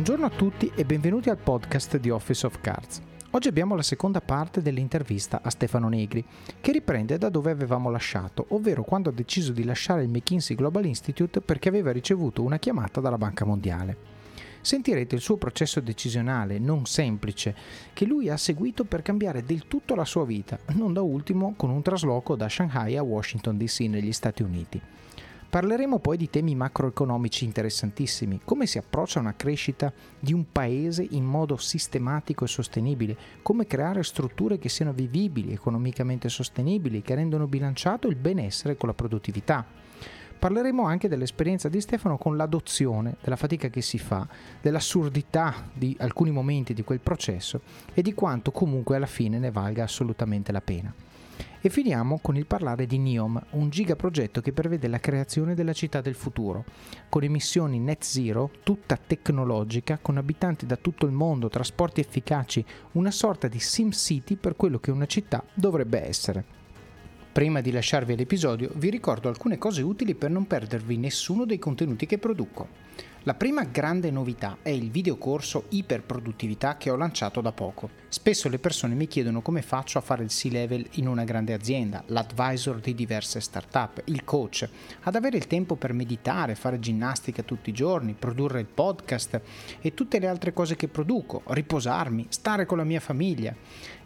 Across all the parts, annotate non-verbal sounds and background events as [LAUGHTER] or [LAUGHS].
Buongiorno a tutti e benvenuti al podcast di Office of Cards. Oggi abbiamo la seconda parte dell'intervista a Stefano Negri, che riprende da dove avevamo lasciato, ovvero quando ha deciso di lasciare il McKinsey Global Institute perché aveva ricevuto una chiamata dalla Banca Mondiale. Sentirete il suo processo decisionale non semplice che lui ha seguito per cambiare del tutto la sua vita, non da ultimo con un trasloco da Shanghai a Washington DC negli Stati Uniti. Parleremo poi di temi macroeconomici interessantissimi, come si approccia una crescita di un paese in modo sistematico e sostenibile, come creare strutture che siano vivibili, economicamente sostenibili, che rendono bilanciato il benessere con la produttività. Parleremo anche dell'esperienza di Stefano con l'adozione, della fatica che si fa, dell'assurdità di alcuni momenti di quel processo e di quanto comunque alla fine ne valga assolutamente la pena. E finiamo con il parlare di NEOM, un gigaprogetto che prevede la creazione della città del futuro, con emissioni net zero, tutta tecnologica, con abitanti da tutto il mondo, trasporti efficaci, una sorta di Sim City per quello che una città dovrebbe essere. Prima di lasciarvi l'episodio vi ricordo alcune cose utili per non perdervi nessuno dei contenuti che produco. La prima grande novità è il videocorso Iperproduttività che ho lanciato da poco. Spesso le persone mi chiedono come faccio a fare il C-level in una grande azienda, l'advisor di diverse startup, il coach, ad avere il tempo per meditare, fare ginnastica tutti i giorni, produrre il podcast e tutte le altre cose che produco, riposarmi, stare con la mia famiglia.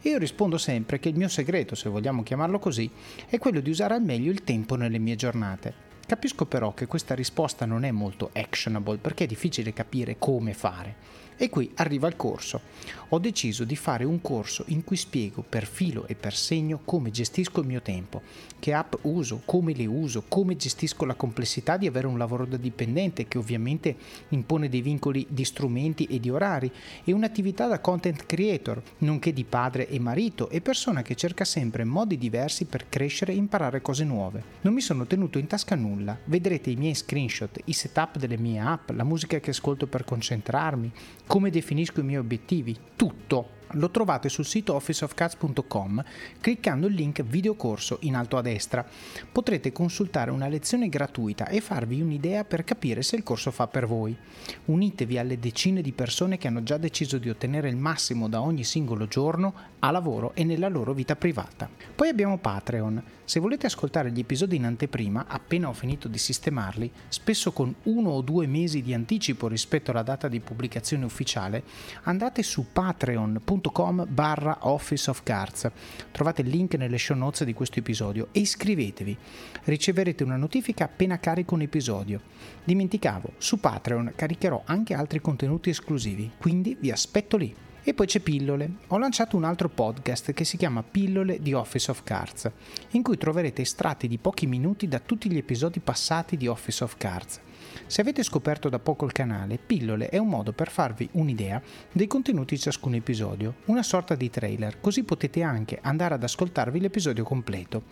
E io rispondo sempre che il mio segreto, se vogliamo chiamarlo così, è quello di usare al meglio il tempo nelle mie giornate. Capisco però che questa risposta non è molto actionable perché è difficile capire come fare. E qui arriva il corso. Ho deciso di fare un corso in cui spiego per filo e per segno come gestisco il mio tempo, che app uso, come le uso, come gestisco la complessità di avere un lavoro da dipendente che ovviamente impone dei vincoli di strumenti e di orari e un'attività da content creator, nonché di padre e marito e persona che cerca sempre modi diversi per crescere e imparare cose nuove. Non mi sono tenuto in tasca nulla, vedrete i miei screenshot, i setup delle mie app, la musica che ascolto per concentrarmi, come definisco i miei obiettivi, tutto lo trovate sul sito officeofcats.com cliccando il link videocorso in alto a destra. Potrete consultare una lezione gratuita e farvi un'idea per capire se il corso fa per voi. Unitevi alle decine di persone che hanno già deciso di ottenere il massimo da ogni singolo giorno a lavoro e nella loro vita privata. Poi abbiamo Patreon. Se volete ascoltare gli episodi in anteprima, appena ho finito di sistemarli, spesso con uno o due mesi di anticipo rispetto alla data di pubblicazione ufficiale, andate su patreon.com patreon.com barra Office of Cards. Trovate il link nelle show notes di questo episodio e iscrivetevi. Riceverete una notifica appena carico un episodio. Dimenticavo, su Patreon caricherò anche altri contenuti esclusivi, quindi vi aspetto lì. E poi c'è Pillole. Ho lanciato un altro podcast che si chiama Pillole di Office of Cards, in cui troverete estratti di pochi minuti da tutti gli episodi passati di Office of Cards. Se avete scoperto da poco il canale, Pillole è un modo per farvi un'idea dei contenuti di ciascun episodio, una sorta di trailer, così potete anche andare ad ascoltarvi l'episodio completo.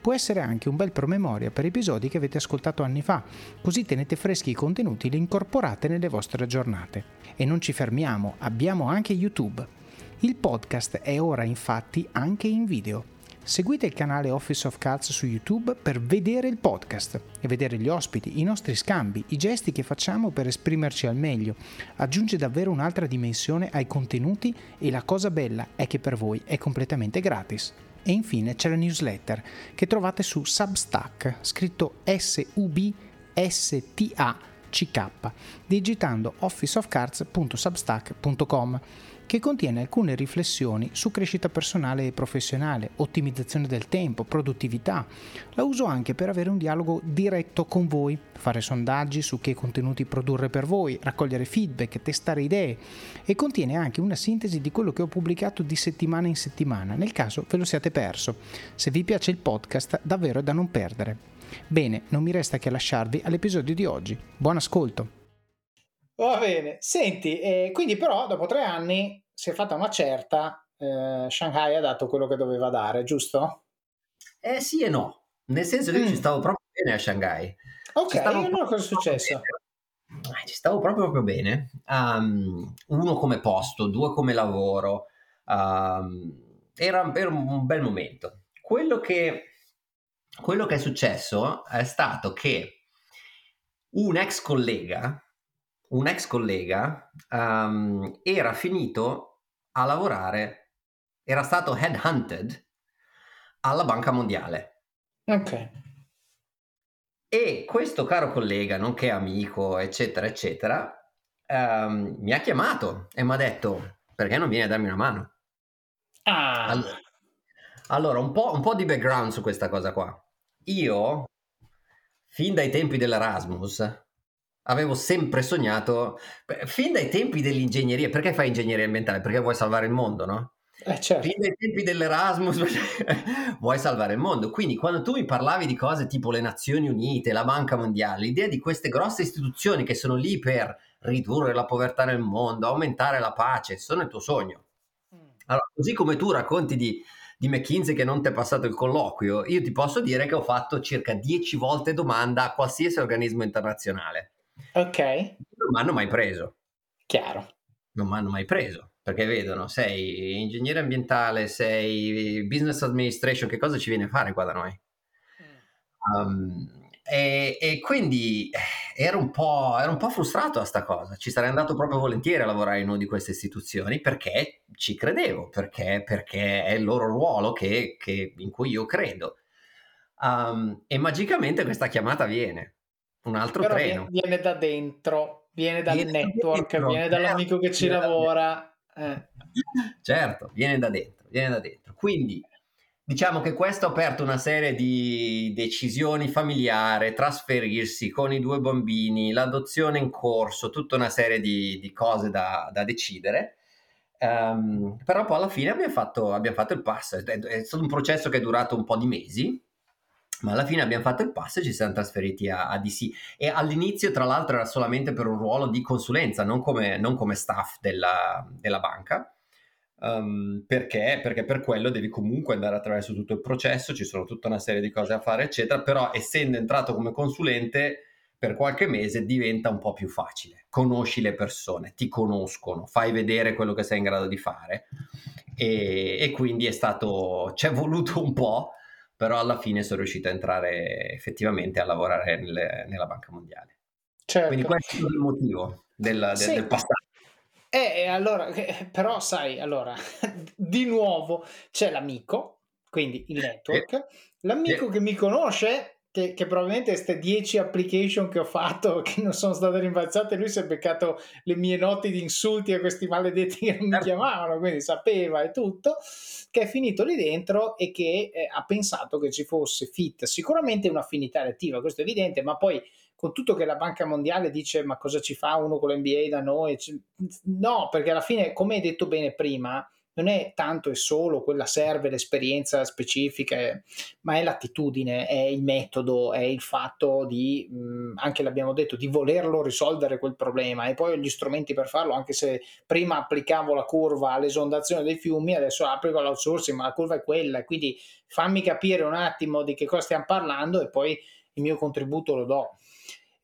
Può essere anche un bel promemoria per episodi che avete ascoltato anni fa, così tenete freschi i contenuti e li incorporate nelle vostre giornate. E non ci fermiamo, abbiamo anche YouTube. Il podcast è ora infatti anche in video. Seguite il canale Office of Cards su YouTube per vedere il podcast e vedere gli ospiti, i nostri scambi, i gesti che facciamo per esprimerci al meglio. Aggiunge davvero un'altra dimensione ai contenuti e la cosa bella è che per voi è completamente gratis. E infine c'è la newsletter che trovate su Substack, scritto S-U-B-S-T-A-C-K, digitando officeofcards.substack.com che contiene alcune riflessioni su crescita personale e professionale, ottimizzazione del tempo, produttività. La uso anche per avere un dialogo diretto con voi, fare sondaggi su che contenuti produrre per voi, raccogliere feedback, testare idee e contiene anche una sintesi di quello che ho pubblicato di settimana in settimana, nel caso ve lo siate perso. Se vi piace il podcast, davvero è da non perdere. Bene, non mi resta che lasciarvi all'episodio di oggi. Buon ascolto! Va bene, senti, eh, quindi però dopo tre anni si è fatta una certa, eh, Shanghai ha dato quello che doveva dare, giusto? Eh sì e no, nel senso che mm. ci stavo proprio bene a Shanghai. Ok, allora cosa è successo? Bene. Ci stavo proprio, proprio bene. Um, uno come posto, due come lavoro. Um, era, era, un bel momento. Quello che, quello che è successo è stato che un ex collega un ex collega um, era finito a lavorare, era stato headhunted alla Banca Mondiale. Ok. E questo caro collega, nonché amico, eccetera, eccetera, um, mi ha chiamato e mi ha detto perché non vieni a darmi una mano? Ah. Allora, allora un, po', un po' di background su questa cosa qua. Io, fin dai tempi dell'Erasmus, avevo sempre sognato, fin dai tempi dell'ingegneria, perché fai ingegneria ambientale? Perché vuoi salvare il mondo, no? Eh, certo. Fin dai tempi dell'Erasmus [LAUGHS] vuoi salvare il mondo. Quindi quando tu mi parlavi di cose tipo le Nazioni Unite, la Banca Mondiale, l'idea di queste grosse istituzioni che sono lì per ridurre la povertà nel mondo, aumentare la pace, sono il tuo sogno. Mm. Allora, così come tu racconti di, di McKinsey che non ti è passato il colloquio, io ti posso dire che ho fatto circa 10 volte domanda a qualsiasi organismo internazionale. Ok. Non mi hanno mai preso. Chiaro. Non mi hanno mai preso perché vedono, sei ingegnere ambientale, sei business administration, che cosa ci viene a fare qua da noi? Um, e, e, quindi eh, ero un, po', ero un po' frustrato a sta cosa. Ci sarei andato proprio volentieri a lavorare in una di queste istituzioni perché ci credevo, perché, perché è il loro ruolo che, che, in cui io credo. Um, e magicamente questa chiamata viene, un altro Però treno. Viene, da dentro, viene dal viene network, dentro, viene dall'amico che ci lavora. Eh. [LAUGHS] Certo, viene da dentro, viene da dentro. Quindi diciamo che questo ha aperto una serie di decisioni familiari, trasferirsi con i due bambini, l'adozione in corso, tutta una serie di, di cose da, da decidere. Um, però poi alla fine abbiamo fatto, abbiamo fatto il passo, è, è, stato un processo che è durato un po' di mesi, ma alla fine abbiamo fatto il passo e ci siamo trasferiti a, a DC. E all'inizio, tra l'altro, era solamente per un ruolo di consulenza, non come, non come staff della, della banca. Um, perché? Perché per quello devi comunque andare attraverso tutto il processo, ci sono tutta una serie di cose da fare, eccetera. Però, essendo entrato come consulente, per qualche mese diventa un po' più facile. Conosci le persone, ti conoscono, fai vedere quello che sei in grado di fare. E, e quindi è stato, ci è voluto un po' però alla fine sono riuscito a entrare effettivamente a lavorare nelle, nella Banca Mondiale. Certo. Quindi questo è il motivo del, del, sì. del passaggio. Eh, allora, eh, però sai, allora, [LAUGHS] di nuovo c'è l'amico, quindi il network, eh. l'amico eh. che mi conosce che, che, probabilmente queste 10 application che ho fatto [LAUGHS] che non sono state rimbalzate, lui si è beccato le mie notti di insulti a questi maledetti che non mi certo. chiamavano, quindi sapeva e tutto, che è finito lì dentro e che eh, ha pensato che ci fosse fit, sicuramente un'affinità attiva, questo è evidente, ma poi con tutto che la Banca Mondiale dice ma cosa ci fa uno con l'NBA da noi? No, perché alla fine, come hai detto bene prima, non è tanto e solo quella serve l'esperienza specifica, ma è l'attitudine, è il metodo, è il fatto di, mh, anche l'abbiamo detto, di volerlo risolvere quel problema e poi gli strumenti per farlo, anche se prima applicavo la curva all'esondazione dei fiumi, adesso applico l'outsourcing, ma la curva è quella, quindi fammi capire un attimo di che cosa stiamo parlando e poi il mio contributo lo do.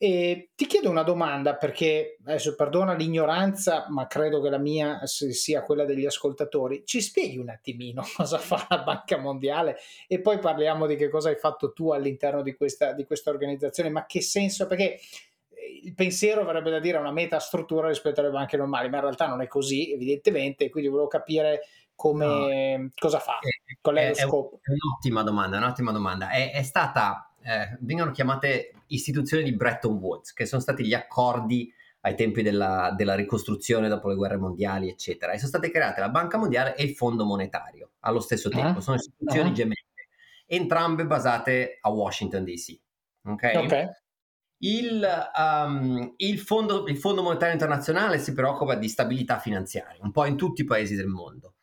E ti chiedo una domanda perché adesso perdona l'ignoranza, ma credo che la mia sia quella degli ascoltatori. Ci spieghi un attimino [LAUGHS] cosa fa la Banca Mondiale e poi parliamo di che cosa hai fatto tu all'interno di questa, di questa organizzazione, ma che senso? Perché il pensiero avrebbe da dire una metastruttura rispetto alle banche normali, ma in realtà non è così, evidentemente, quindi volevo capire come, no, cosa fa, qual è, è lo scopo. È un'ottima domanda, un'ottima domanda. È, è stata eh, vengono chiamate istituzioni di Bretton Woods, che sono stati gli accordi ai tempi della, della, ricostruzione dopo le guerre mondiali, eccetera. E sono state create la Banca Mondiale e il Fondo Monetario allo stesso tempo. Uh-huh. Sono istituzioni uh-huh. gemelle, entrambe basate a Washington DC. Ok? okay. Il, um, il, fondo, il Fondo Monetario Internazionale si preoccupa di stabilità finanziaria, un po' in tutti i paesi del mondo.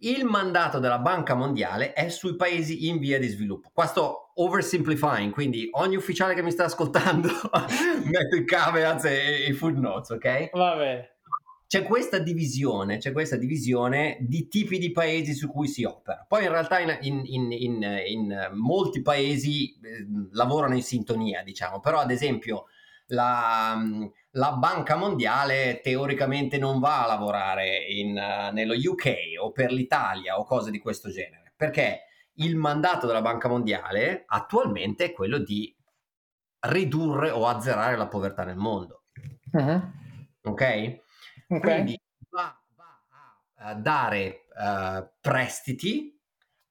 Il mandato della Banca Mondiale è sui paesi in via di sviluppo. Questo oversimplifying, quindi ogni ufficiale che mi sta ascoltando [LAUGHS] metto i caveats e i footnotes, ok? Va bene. C'è questa divisione, c'è questa divisione di tipi di paesi su cui si opera. Poi in realtà in, in, in, in molti paesi eh, lavorano in sintonia, diciamo, però ad esempio la, la Banca Mondiale teoricamente non va a lavorare in, uh, nello UK o per l'Italia o cose di questo genere, perché il mandato della Banca Mondiale attualmente è quello di ridurre o azzerare la povertà nel mondo. Uh-huh. ok? okay. Quindi va, va a, a, dare uh, prestiti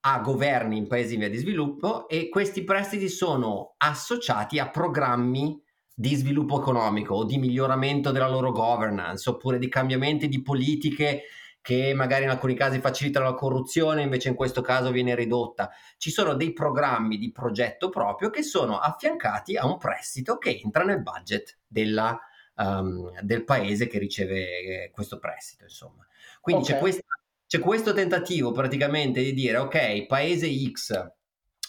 a governi in paesi in via di sviluppo e questi prestiti sono associati a programmi di sviluppo economico o di miglioramento della loro governance oppure di cambiamenti di politiche che magari in alcuni casi facilitano la corruzione, invece in questo caso viene ridotta. Ci sono dei programmi di progetto proprio che sono affiancati a un prestito che entra nel budget della, um, del paese che riceve eh, questo prestito, insomma. Quindi okay. c'è, questa, c'è questo tentativo praticamente di dire, ok, paese X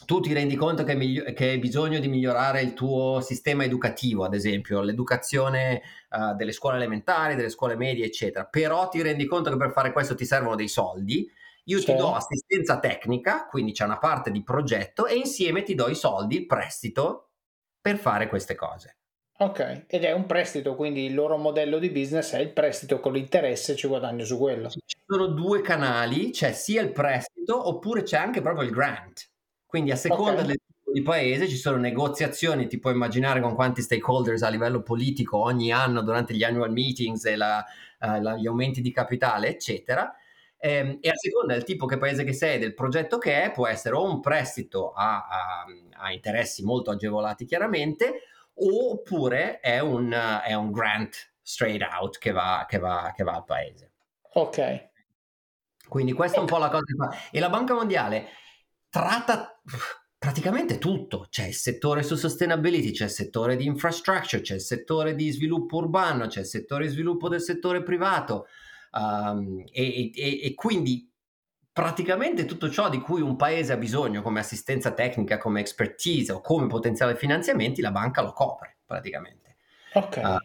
tu ti rendi conto che, miglio- che, hai bisogno di migliorare il tuo sistema educativo, ad esempio, l'educazione uh, delle scuole elementari, delle scuole medie, eccetera, però ti rendi conto che per fare questo ti servono dei soldi, io sì. ti do assistenza tecnica, quindi c'è una parte di progetto e insieme ti do i soldi, il prestito per fare queste cose. Ok, ed è un prestito, quindi il loro modello di business è il prestito con l'interesse, ci guadagno su quello. Ci sono due canali, c'è sia il prestito oppure c'è anche proprio il grant. Quindi a seconda okay. del tipo di paese ci sono negoziazioni, ti puoi immaginare con quanti stakeholders a livello politico ogni anno durante gli annual meetings e la, uh, la, gli aumenti di capitale, eccetera. Ehm, e a seconda del tipo che paese che sei, del progetto che è, può essere o un prestito a, a, a interessi molto agevolati chiaramente, oppure è un, uh, è un grant straight out che va, che, va, che va al paese. Ok. Quindi questa è un po' la cosa che fa. E la Banca Mondiale tratta praticamente tutto, c'è il settore su sustainability, c'è il settore di infrastructure, c'è il settore di sviluppo urbano, c'è il settore di sviluppo del settore privato um, e, e, e, quindi praticamente tutto ciò di cui un paese ha bisogno come assistenza tecnica, come expertise o come potenziale finanziamenti, la banca lo copre praticamente. Ok. Uh,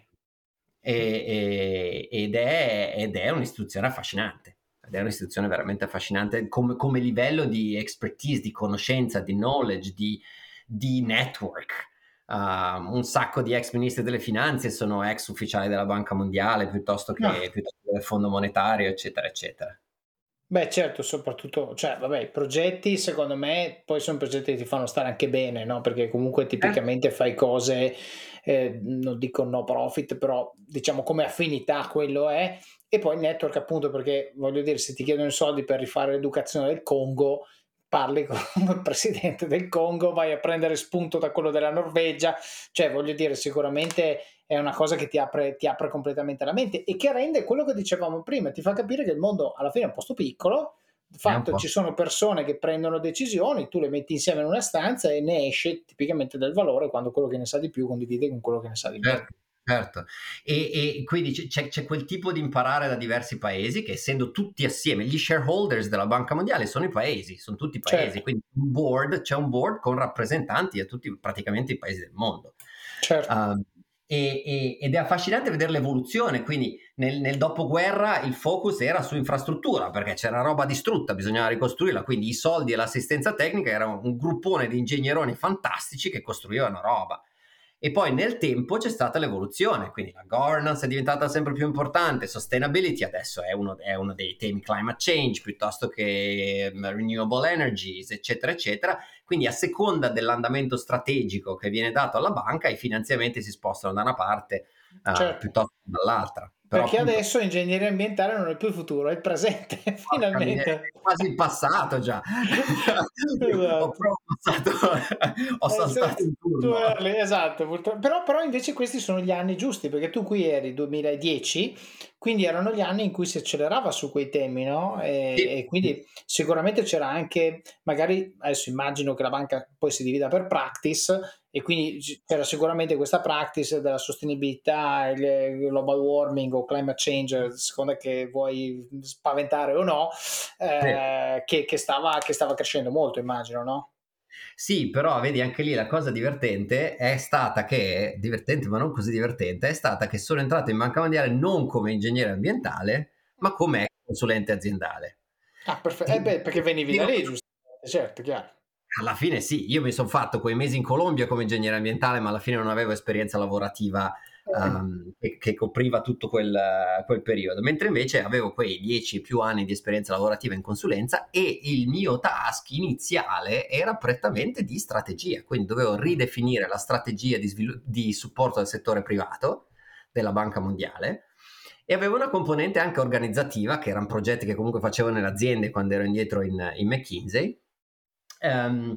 e, ed, è, ed è un'istituzione affascinante ed è un'istituzione veramente affascinante come, come, livello di expertise, di conoscenza, di knowledge, di, di network. Uh, un sacco di ex ministri delle finanze sono ex ufficiali della Banca Mondiale piuttosto che, no. Ah. piuttosto che del Fondo Monetario, eccetera, eccetera. Beh, certo, soprattutto, cioè, vabbè, i progetti secondo me poi sono progetti che ti fanno stare anche bene, no? Perché comunque tipicamente fai cose, eh, non dico no profit, però diciamo come affinità quello è, e poi il network appunto perché voglio dire se ti chiedono i soldi per rifare l'educazione del Congo parli [LAUGHS] con il presidente del Congo vai a prendere spunto da quello della Norvegia cioè voglio dire sicuramente è una cosa che ti apre, ti apre completamente la mente e che rende quello che dicevamo prima ti fa capire che il mondo alla fine è un posto piccolo fatto ci sono persone che prendono decisioni, tu le metti insieme in una stanza e ne esce tipicamente del valore quando quello che ne sa di più condivide con quello che ne sa di meno. Certo. Certo, e, e quindi c'è, c'è, quel tipo di imparare da diversi paesi che essendo tutti assieme, gli shareholders della Banca Mondiale sono i paesi, sono tutti i paesi, certo. quindi un board, c'è un board con rappresentanti di tutti praticamente i paesi del mondo. Certo. Uh, e, e, ed è affascinante vedere l'evoluzione, quindi nel, nel, dopoguerra il focus era su infrastruttura perché c'era roba distrutta, bisognava ricostruirla, quindi i soldi e l'assistenza tecnica erano un gruppone di ingegneroni fantastici che costruivano roba e poi nel tempo c'è stata l'evoluzione, quindi la governance è diventata sempre più importante, sustainability adesso è uno, è uno dei temi climate change piuttosto che mm, renewable energies, eccetera, eccetera. Quindi a seconda dell'andamento strategico che viene dato alla banca, i finanziamenti si spostano da una parte uh, certo. piuttosto che dall'altra. Però Perché appunto, adesso ingegneria ambientale non è più il futuro, è il presente, [LAUGHS] finalmente. È quasi il passato già. esatto. ho, passato, [LAUGHS] ho eh, saltato il turno. Esatto, però, però, invece questi sono gli anni giusti, perché tu qui eri 2010, quindi erano gli anni in cui si accelerava su quei temi, no? E, sì. e quindi sicuramente c'era anche, magari adesso immagino che la banca poi si divida per practice, e quindi c'era sicuramente questa practice della sostenibilità, il global warming o climate change, a seconda che vuoi spaventare o no, eh, sì. che, che, stava, che stava crescendo molto, immagino, no? Sì, però vedi anche lì la cosa divertente è stata che, divertente ma non così divertente, è stata che sono entrato in Banca Mondiale non come ingegnere ambientale, ma come consulente aziendale. Ah, perfetto. Eh beh, perché venivi da lì, giustamente, certo, chiaro. Alla fine sì, io mi sono fatto quei mesi in Colombia come ingegnere ambientale, ma alla fine non avevo esperienza lavorativa um, che, che, copriva tutto quel, quel, periodo, mentre invece avevo quei dieci più anni di esperienza lavorativa in consulenza e il mio task iniziale era prettamente di strategia, quindi dovevo ridefinire la strategia di, svilu- di supporto del settore privato della Banca Mondiale e aveva una componente anche organizzativa, che erano progetti che comunque facevo nelle aziende quando ero indietro in, in McKinsey. Um,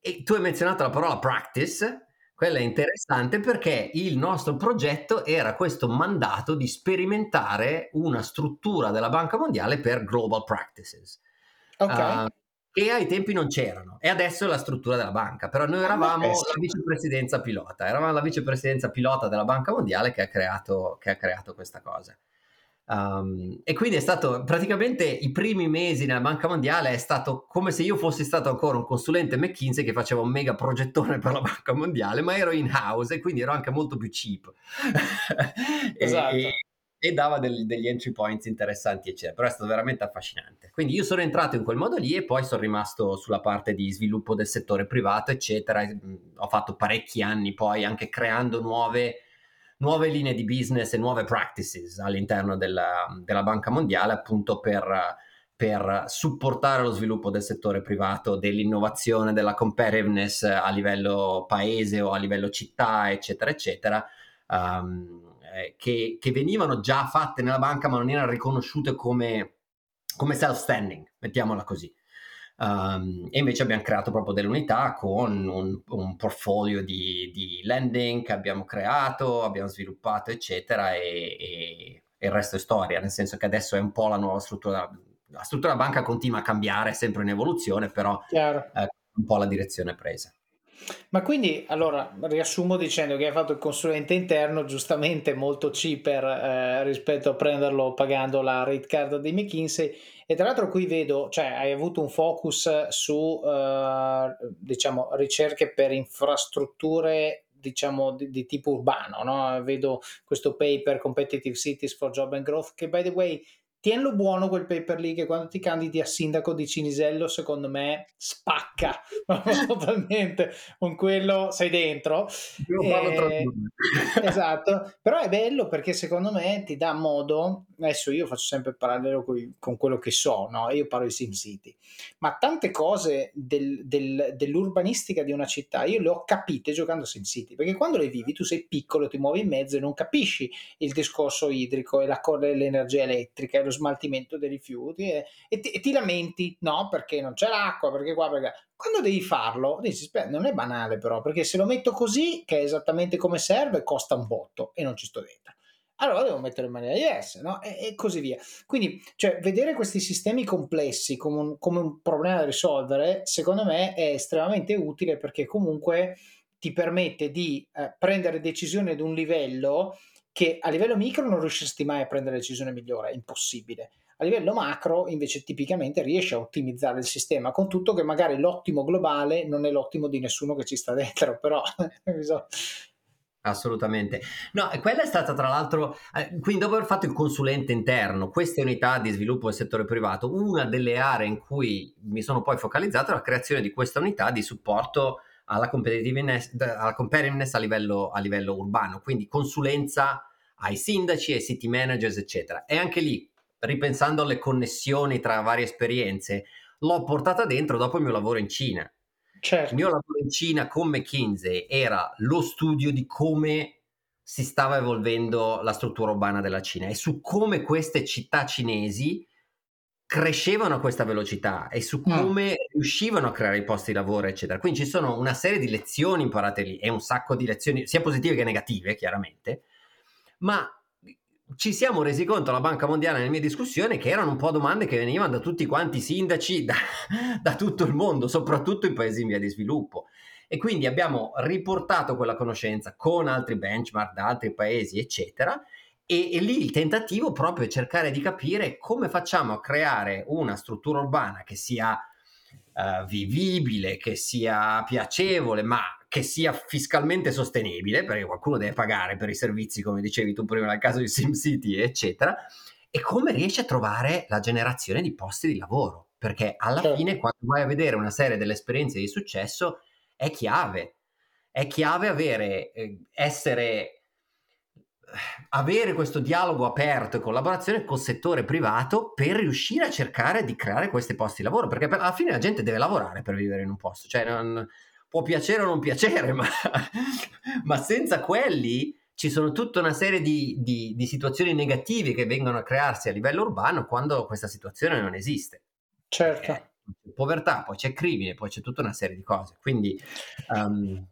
e tu hai menzionato la parola practice, quella è interessante perché il nostro progetto era questo mandato di sperimentare una struttura della Banca Mondiale per global practices. Okay. Uh, che ai tempi non c'erano e adesso è la struttura della banca, però noi ah, eravamo la vicepresidenza pilota, eravamo la vicepresidenza pilota della Banca Mondiale che ha creato, che ha creato questa cosa. Um, e quindi è stato praticamente i primi mesi nella Banca Mondiale è stato come se io fossi stato ancora un consulente McKinsey che faceva un mega progettone per la Banca Mondiale, ma ero in house e quindi ero anche molto più cheap. [LAUGHS] esatto. e, e dava del, degli entry points interessanti, eccetera. Però è stato veramente affascinante. Quindi io sono entrato in quel modo lì e poi sono rimasto sulla parte di sviluppo del settore privato, eccetera. Ho fatto parecchi anni poi anche creando nuove, nuove linee di business e nuove practices all'interno della, della Banca Mondiale, appunto per, per supportare lo sviluppo del settore privato, dell'innovazione, della competitiveness a livello paese o a livello città, eccetera, eccetera. Um, che, che, venivano già fatte nella banca ma non erano riconosciute come, come self-standing, mettiamola così. Um, e invece abbiamo creato proprio delle unità con un, un portfolio di, di, lending che abbiamo creato, abbiamo sviluppato, eccetera, e, e, e, il resto è storia, nel senso che adesso è un po' la nuova struttura. La struttura della banca continua a cambiare, è sempre in evoluzione, però eh, un po' la direzione presa. Ma quindi, allora, riassumo dicendo che hai fatto il consulente interno giustamente molto cheaper eh, rispetto a prenderlo pagando la rate card di McKinsey e tra l'altro qui vedo, cioè hai avuto un focus su, eh, diciamo, ricerche per infrastrutture diciamo di, di tipo urbano, no? vedo questo paper Competitive Cities for Job and Growth che by the way tienlo buono quel paper lì che quando ti candidi a sindaco di Cinisello secondo me spacca [LAUGHS] totalmente con quello sei dentro. E... [LAUGHS] esatto. Però è bello perché secondo me ti dà modo adesso io faccio sempre parallelo con, con quello che so no? io parlo di SimCity. Ma tante cose del, del, dell'urbanistica di una città io le ho capite giocando a SimCity perché quando le vivi tu sei piccolo ti muovi in mezzo e non capisci il discorso idrico e la, l'energia elettrica e lo smaltimento dei rifiuti e, e, ti, e, ti, lamenti, no? Perché non c'è l'acqua, perché qua, perché... Quando devi farlo, dici, non è banale però, perché se lo metto così, che è esattamente come serve, costa un botto e non ci sto dentro. Allora devo metterlo in maniera diversa, no? E, e così via. Quindi, cioè, vedere questi sistemi complessi come un, come un problema da risolvere, secondo me è estremamente utile perché comunque ti permette di eh, prendere decisioni ad un livello che a livello micro non riusciresti mai a prendere la decisione migliore, è impossibile. A livello macro, invece, tipicamente riesci a ottimizzare il sistema, con tutto che magari l'ottimo globale non è l'ottimo di nessuno che ci sta dentro, però [LAUGHS] Assolutamente. No, quella è stata tra l'altro, eh, quindi dopo aver fatto il consulente interno, queste unità di sviluppo del settore privato, una delle aree in cui mi sono poi focalizzato è la creazione di questa unità di supporto alla competitiveness, alla competitiveness a, livello, a livello urbano, quindi consulenza ai sindaci, ai city managers, eccetera. E anche lì, ripensando alle connessioni tra varie esperienze, l'ho portata dentro dopo il mio lavoro in Cina. Certo. Il mio lavoro in Cina con McKinsey era lo studio di come si stava evolvendo la struttura urbana della Cina e su come queste città cinesi crescevano a questa velocità e su mm. come mm. riuscivano a creare i posti di lavoro, eccetera. Quindi ci sono una serie di lezioni imparate lì e un sacco di lezioni, sia positive che negative, chiaramente, ma ci siamo resi conto alla Banca Mondiale nelle mie discussioni che erano un po' domande che venivano da tutti quanti i sindaci [LAUGHS] da, da tutto il mondo, soprattutto i paesi in via di sviluppo. E quindi abbiamo riportato quella conoscenza con altri benchmark da altri paesi, eccetera. E, e, lì il tentativo proprio è cercare di capire come facciamo a creare una struttura urbana che sia uh, vivibile, che sia piacevole, ma che sia fiscalmente sostenibile, perché qualcuno deve pagare per i servizi, come dicevi tu prima nel caso di SimCity, eccetera, e come riesce a trovare la generazione di posti di lavoro, perché alla certo. fine quando vai a vedere una serie delle esperienze di successo è chiave, è chiave avere, eh, essere avere questo dialogo aperto e collaborazione col settore privato per riuscire a cercare di creare questi posti di lavoro, perché alla fine la gente deve lavorare per vivere in un posto, cioè non, può piacere o non piacere, [LAUGHS] ma, ma senza quelli ci sono tutta una serie di, di, di, situazioni negative che vengono a crearsi a livello urbano quando questa situazione non esiste. Certo. C'è povertà, poi c'è crimine, poi c'è tutta una serie di cose. Quindi, um,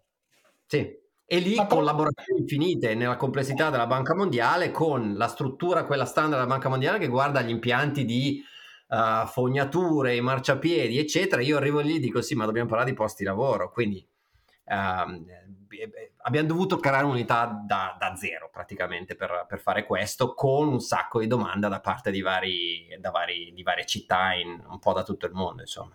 sì. E lì collaborazioni infinite nella complessità della Banca Mondiale con la struttura, quella standard della Banca Mondiale che guarda gli impianti di uh, fognature, i marciapiedi, eccetera. Io arrivo lì e dico sì, ma dobbiamo parlare di posti di lavoro. Quindi uh, abbiamo dovuto creare un'unità da, da zero praticamente per, per, fare questo con un sacco di domande da parte di, vari, da vari, di varie città in, un po' da tutto il mondo insomma.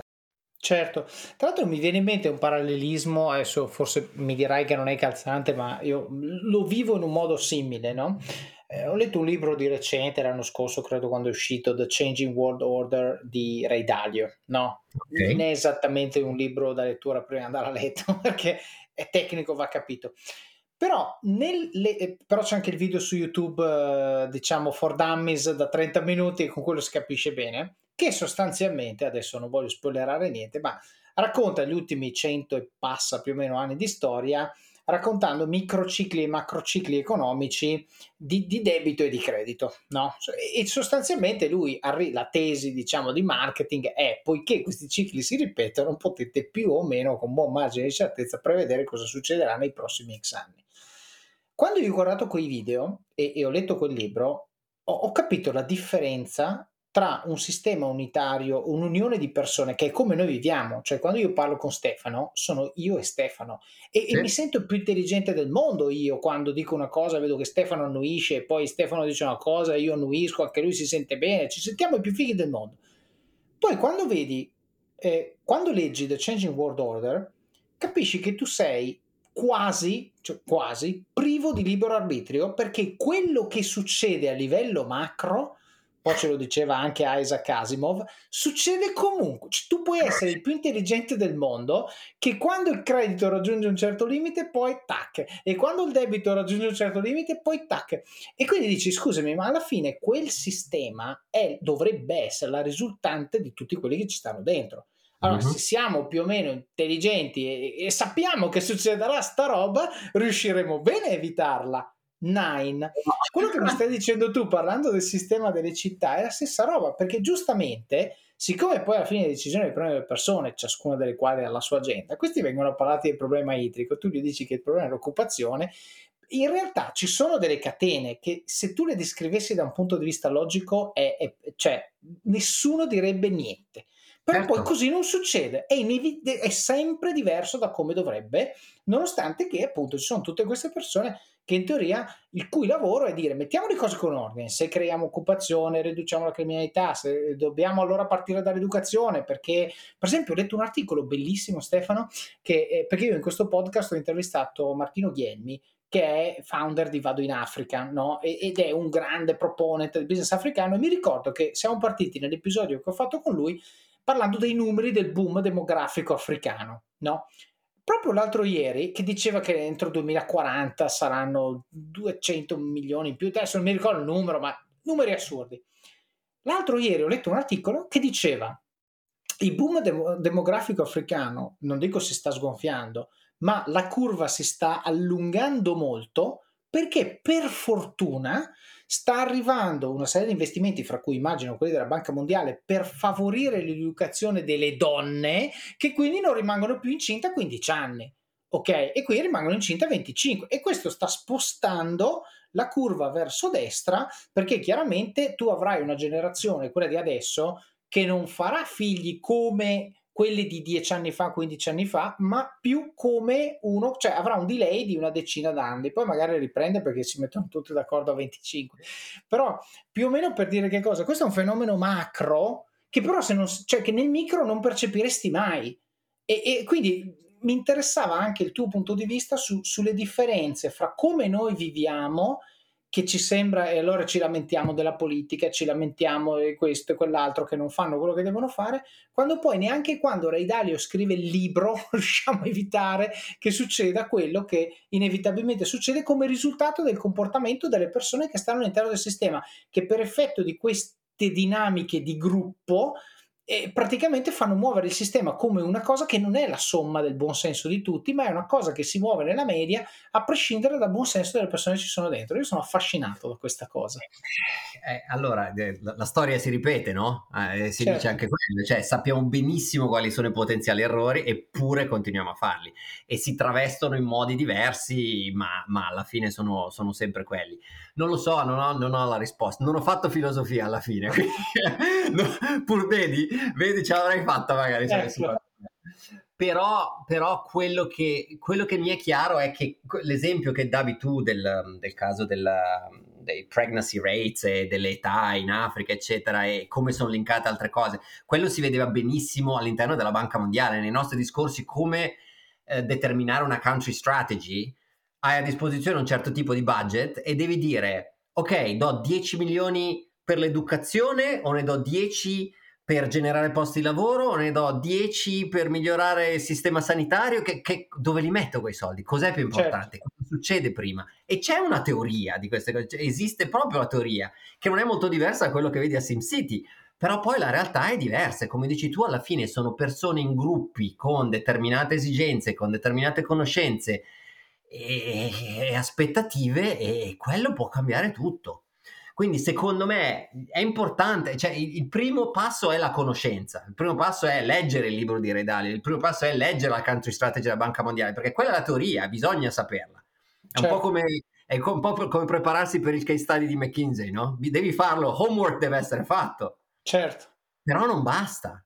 Certo, tra l'altro mi viene in mente un parallelismo, adesso forse mi dirai che non è calzante, ma io lo vivo in un modo simile, no? Eh, ho letto un libro di recente, l'anno scorso, credo quando è uscito, The Changing World Order di Ray Dalio, no? Okay. Non è esattamente un libro da lettura prima di andare a letto, [LAUGHS] perché è tecnico, va capito. Però, nel, eh, però, c'è anche il video su YouTube, eh, diciamo, for dummies da 30 minuti, con quello si capisce bene che sostanzialmente, adesso non voglio spoilerare niente, ma racconta gli ultimi 100 e passa più o meno anni di storia, raccontando microcicli e macrocicli economici di, di debito e di credito. No? E sostanzialmente lui, la tesi diciamo, di marketing è, poiché questi cicli si ripetono, potete più o meno con buon margine di certezza prevedere cosa succederà nei prossimi X anni. Quando io ho guardato quei video e, e ho letto quel libro, ho, ho capito la differenza tra un sistema unitario, un'unione di persone che è come noi viviamo, cioè quando io parlo con Stefano, sono io e Stefano e, sì. e mi sento più intelligente del mondo io quando dico una cosa, vedo che Stefano annuisce e poi Stefano dice una cosa, io annuisco, anche lui si sente bene, ci sentiamo i più fighi del mondo. Poi quando vedi, eh, quando leggi The Changing World Order, capisci che tu sei quasi, cioè quasi privo di libero arbitrio perché quello che succede a livello macro poi ce lo diceva anche Isaac Asimov, succede comunque. Cioè, tu puoi essere il più intelligente del mondo, che quando il credito raggiunge un certo limite, poi tac, e quando il debito raggiunge un certo limite, poi tac. E quindi dici, scusami, ma alla fine quel sistema è, dovrebbe essere la risultante di tutti quelli che ci stanno dentro. Allora, uh-huh. se siamo più o meno intelligenti e, e sappiamo che succederà sta roba, riusciremo bene a evitarla Nine. Quello che mi stai dicendo tu parlando del sistema delle città è la stessa roba, perché giustamente, siccome poi alla fine le decisioni prendono le persone, ciascuna delle quali ha la sua agenda, questi vengono parlati del problema idrico, tu gli dici che il problema è l'occupazione, in realtà ci sono delle catene che se tu le descrivessi da un punto di vista logico, è, è, cioè nessuno direbbe niente. Però certo. poi così non succede, è, inevi- è sempre diverso da come dovrebbe, nonostante che appunto ci sono tutte queste persone che in teoria il cui lavoro è dire mettiamo le cose con ordine, se creiamo occupazione, riduciamo la criminalità, se dobbiamo allora partire dall'educazione, perché per esempio ho letto un articolo bellissimo Stefano, che, eh, perché io in questo podcast ho intervistato Martino Ghielmi, che è founder di Vado in Africa no? ed è un grande proponente del business africano e mi ricordo che siamo partiti nell'episodio che ho fatto con lui parlando dei numeri del boom demografico africano. No? Proprio l'altro ieri che diceva che entro il 2040 saranno 200 milioni in più, adesso non mi ricordo il numero, ma numeri assurdi. L'altro ieri ho letto un articolo che diceva il boom dem- demografico africano, non dico si sta sgonfiando, ma la curva si sta allungando molto perché per fortuna sta arrivando una serie di investimenti, fra cui immagino quelli della Banca Mondiale, per favorire l'educazione delle donne che quindi non rimangono più incinta a 15 anni. Ok? E quindi rimangono incinta a 25 e questo sta spostando la curva verso destra perché chiaramente tu avrai una generazione, quella di adesso, che non farà figli come quelli di 10 anni fa, 15 anni fa, ma più come uno, cioè avrà un delay di una decina d'anni, poi magari riprende perché si mettono tutti d'accordo a 25. Però più o meno per dire che cosa, questo è un fenomeno macro che però se non, cioè che nel micro non percepiresti mai. E, e quindi mi interessava anche il tuo punto di vista su, sulle differenze fra come noi viviamo che ci sembra e allora ci lamentiamo della politica, ci lamentiamo di questo e quell'altro che non fanno quello che devono fare, quando poi neanche quando Ray Dalio scrive il libro [LAUGHS] riusciamo a evitare che succeda quello che inevitabilmente succede come risultato del comportamento delle persone che stanno all'interno del sistema, che per effetto di queste dinamiche di gruppo e praticamente fanno muovere il sistema come una cosa che non è la somma del buon senso di tutti, ma è una cosa che si muove nella media a prescindere dal buon senso delle persone che ci sono dentro. Io sono affascinato da questa cosa. Eh, allora, eh, la, la, storia si ripete, no? Eh, si certo. dice anche quello, cioè sappiamo benissimo quali sono i potenziali errori, eppure continuiamo a farli e si travestono in modi diversi, ma, ma alla fine sono, sono sempre quelli. Non lo so, non ho, non ho, la risposta. Non ho fatto filosofia alla fine, [LAUGHS] no, pur vedi, vedi, ce l'avrei fatta magari. Ecco. Però, però quello, che, quello, che, mi è chiaro è che l'esempio che davi tu del, del caso della, dei pregnancy rates e delle età in Africa, eccetera, e come sono linkate altre cose, quello si vedeva benissimo all'interno della Banca Mondiale, nei nostri discorsi, come eh, determinare una country strategy hai a disposizione un certo tipo di budget e devi dire, ok, do 10 milioni per l'educazione o ne do 10 per generare posti di lavoro ne do 10 per migliorare il sistema sanitario? Che, che, dove li metto quei soldi? Cos'è più importante? Certo. Cosa succede prima? E c'è una teoria di queste cose, cioè, esiste proprio la teoria, che non è molto diversa da quello che vedi a SimCity, però poi la realtà è diversa. Come dici tu, alla fine sono persone in gruppi con determinate esigenze, con determinate conoscenze e, e aspettative e quello può cambiare tutto. Quindi secondo me è importante, cioè il, il, primo passo è la conoscenza, il primo passo è leggere il libro di Redali, il primo passo è leggere la country strategy della Banca Mondiale, perché quella è la teoria, bisogna saperla. È certo. un po' certo. come è un po' come prepararsi per il case study di McKinsey, no? Devi farlo, homework deve essere fatto. Certo. Però non basta.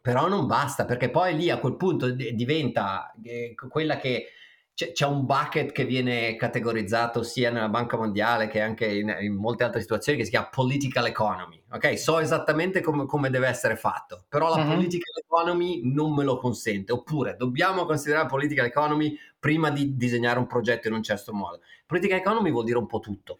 Però non basta, perché poi lì a quel punto diventa eh, quella che c'è, c'è, un bucket che viene categorizzato sia nella Banca Mondiale che anche in, in molte altre situazioni che si chiama political economy. Ok, so esattamente come, come deve essere fatto, però la uh-huh. political economy non me lo consente. Oppure dobbiamo considerare political economy prima di disegnare un progetto in un certo modo. Political economy vuol dire un po' tutto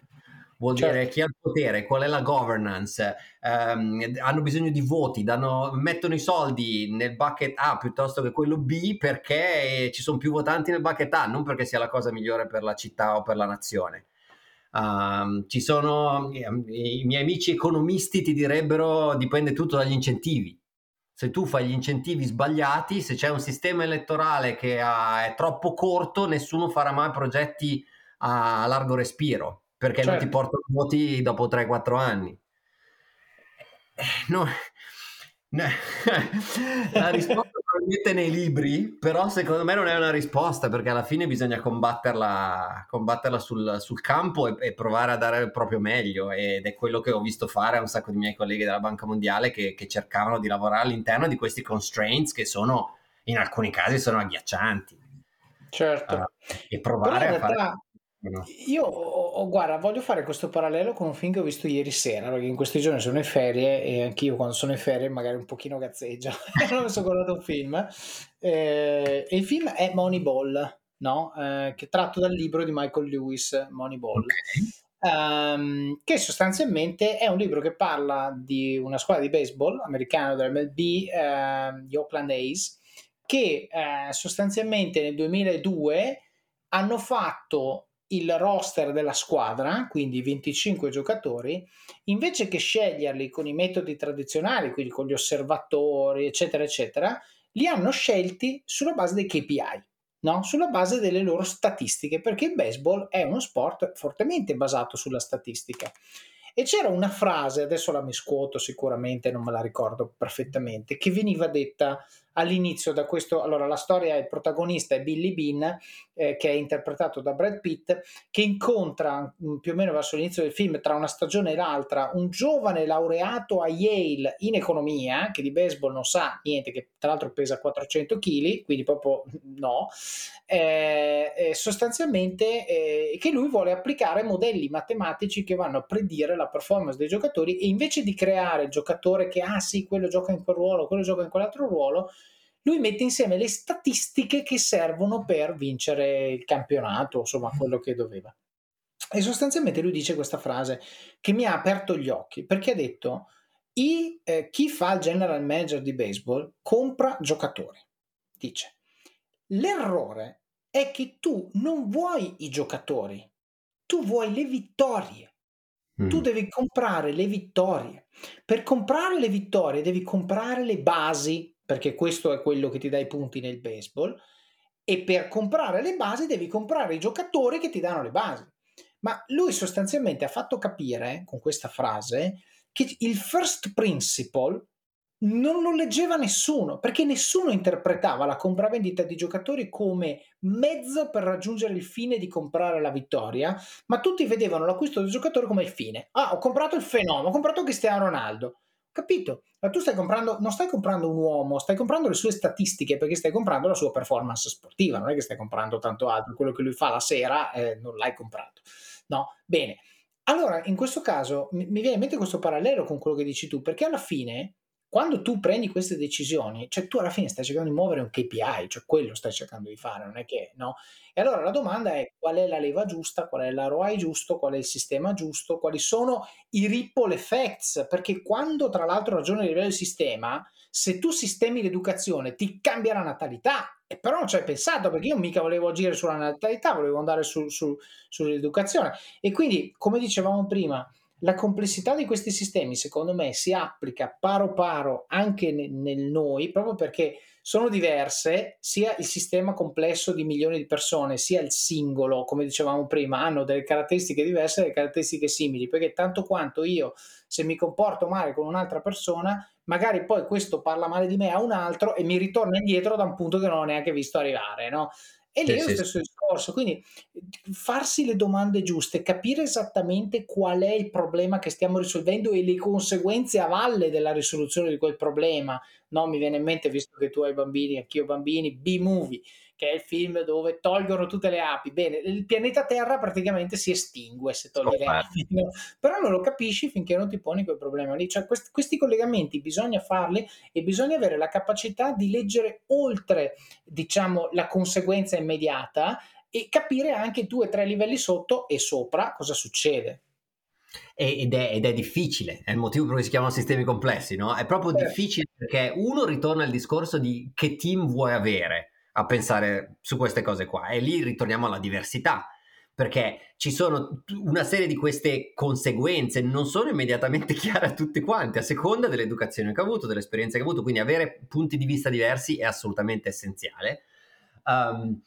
vuol certo. dire chi ha il potere, qual è la governance, um, hanno bisogno di voti, danno, mettono i soldi nel bucket A piuttosto che quello B perché ci sono più votanti nel bucket A, non perché sia la cosa migliore per la città o per la nazione. Um, ci sono i miei amici economisti ti direbbero dipende tutto dagli incentivi. Se tu fai gli incentivi sbagliati, se c'è un sistema elettorale che ha, è troppo corto, nessuno farà mai progetti a largo respiro perché certo. non ti certo. portano voti dopo 3-4 anni. No, [LAUGHS] la risposta probabilmente nei libri, però secondo me non è una risposta perché alla fine bisogna combatterla, combatterla sul, sul, campo e, e, provare a dare il proprio meglio ed è quello che ho visto fare a un sacco di miei colleghi della Banca Mondiale che, che cercavano di lavorare all'interno di questi constraints che sono in alcuni casi sono agghiaccianti. Certo. Uh, e provare a fare... Io, oh, guarda, voglio fare questo parallelo con un film che ho visto ieri sera, perché in questi giorni sono in ferie e anch'io quando sono in ferie magari un pochino gazzeggio. [LAUGHS] non mi sono guardato un film. Eh, e il film è Moneyball, no? Eh, che è tratto dal libro di Michael Lewis, Moneyball. Okay. Um, che sostanzialmente è un libro che parla di una squadra di baseball americana dell'MLB, eh, gli Oakland A's, che eh, sostanzialmente nel 2002 hanno fatto il roster della squadra, quindi 25 giocatori, invece che sceglierli con i metodi tradizionali, quindi con gli osservatori, eccetera, eccetera, li hanno scelti sulla base dei KPI. no? sulla base delle loro statistiche, perché il baseball è uno sport fortemente basato sulla statistica. E c'era una frase, adesso la miscuoto sicuramente, non me la ricordo perfettamente, che veniva detta all'inizio da questo, allora la storia, il protagonista è Billy Bean, eh, che è interpretato da Brad Pitt, che incontra mm, più o meno verso l'inizio del film, tra una stagione e l'altra, un giovane laureato a Yale in economia, che di baseball non sa niente, che tra l'altro pesa 400 kg, quindi proprio [LAUGHS] no, eh, eh, sostanzialmente eh, che lui vuole applicare modelli matematici che vanno a predire la performance dei giocatori e invece di creare il giocatore che, ah sì, quello gioca in quel ruolo, quello gioca in quell'altro ruolo, lui mette insieme le statistiche che servono per vincere il campionato, insomma quello che doveva. E sostanzialmente lui dice questa frase che mi ha aperto gli occhi perché ha detto I, eh, chi fa il general manager di baseball compra giocatori. Dice, l'errore è che tu non vuoi i giocatori, tu vuoi le vittorie. Mm. Tu devi comprare le vittorie. Per comprare le vittorie devi comprare le basi perché questo è quello che ti dà i punti nel baseball, e per comprare le basi devi comprare i giocatori che ti danno le basi. Ma lui sostanzialmente ha fatto capire con questa frase che il first principle non lo leggeva nessuno, perché nessuno interpretava la compravendita di giocatori come mezzo per raggiungere il fine di comprare la vittoria, ma tutti vedevano l'acquisto del giocatore come il fine. Ah, ho comprato il fenomeno, ho comprato Cristiano Ronaldo. Capito? Ma tu stai comprando, non stai comprando un uomo, stai comprando le sue statistiche perché stai comprando la sua performance sportiva, non è che stai comprando tanto altro, quello che lui fa la sera eh, non l'hai comprato. No, bene. Allora, in questo caso mi, viene in mente questo parallelo con quello che dici tu, perché alla fine quando tu prendi queste decisioni, cioè tu alla fine stai cercando di muovere un KPI, cioè quello stai cercando di fare, non è che no. E allora la domanda è qual è la leva giusta, qual è l'ROI giusto, qual è il sistema giusto, quali sono i ripple effects, perché quando tra l'altro ragioni a livello del sistema, se tu sistemi l'educazione ti cambia la natalità, e però non ci hai pensato perché io mica volevo agire sulla natalità, volevo andare su, su, sull'educazione. E quindi, come dicevamo prima, la complessità di questi sistemi, secondo me, si applica paro paro anche nel, noi, proprio perché sono diverse, sia il sistema complesso di milioni di persone, sia il singolo, come dicevamo prima, hanno delle caratteristiche diverse e delle caratteristiche simili, perché tanto quanto io, se mi comporto male con un'altra persona, magari poi questo parla male di me a un altro e mi ritorna indietro da un punto che non ho neanche visto arrivare, no? E lì sì, è lo stesso sì. Discorso, quindi farsi le domande giuste, capire esattamente qual è il problema che stiamo risolvendo e le conseguenze a valle della risoluzione di quel problema. No, mi viene in mente, visto che tu hai bambini, anch'io ho bambini, B-movie che è il film dove tolgono tutte le api. Bene, il pianeta Terra praticamente si estingue se toglie le api, no? però non lo capisci finché non ti poni quel problema lì. Cioè, questi, questi collegamenti bisogna farli e bisogna avere la capacità di leggere oltre, diciamo, la conseguenza immediata e capire anche due o tre livelli sotto e sopra cosa succede. Ed è, ed è, difficile, è il motivo per cui si chiamano sistemi complessi, no? È proprio eh. difficile perché uno ritorna al discorso di che team vuoi avere a pensare su queste cose qua. E lì ritorniamo alla diversità, perché ci sono una serie di queste conseguenze, non sono immediatamente [LAUGHS] chiare a tutti quanti, a seconda dell'educazione che ha avuto, dell'esperienza che ha avuto, quindi avere punti di vista diversi è assolutamente essenziale. Um,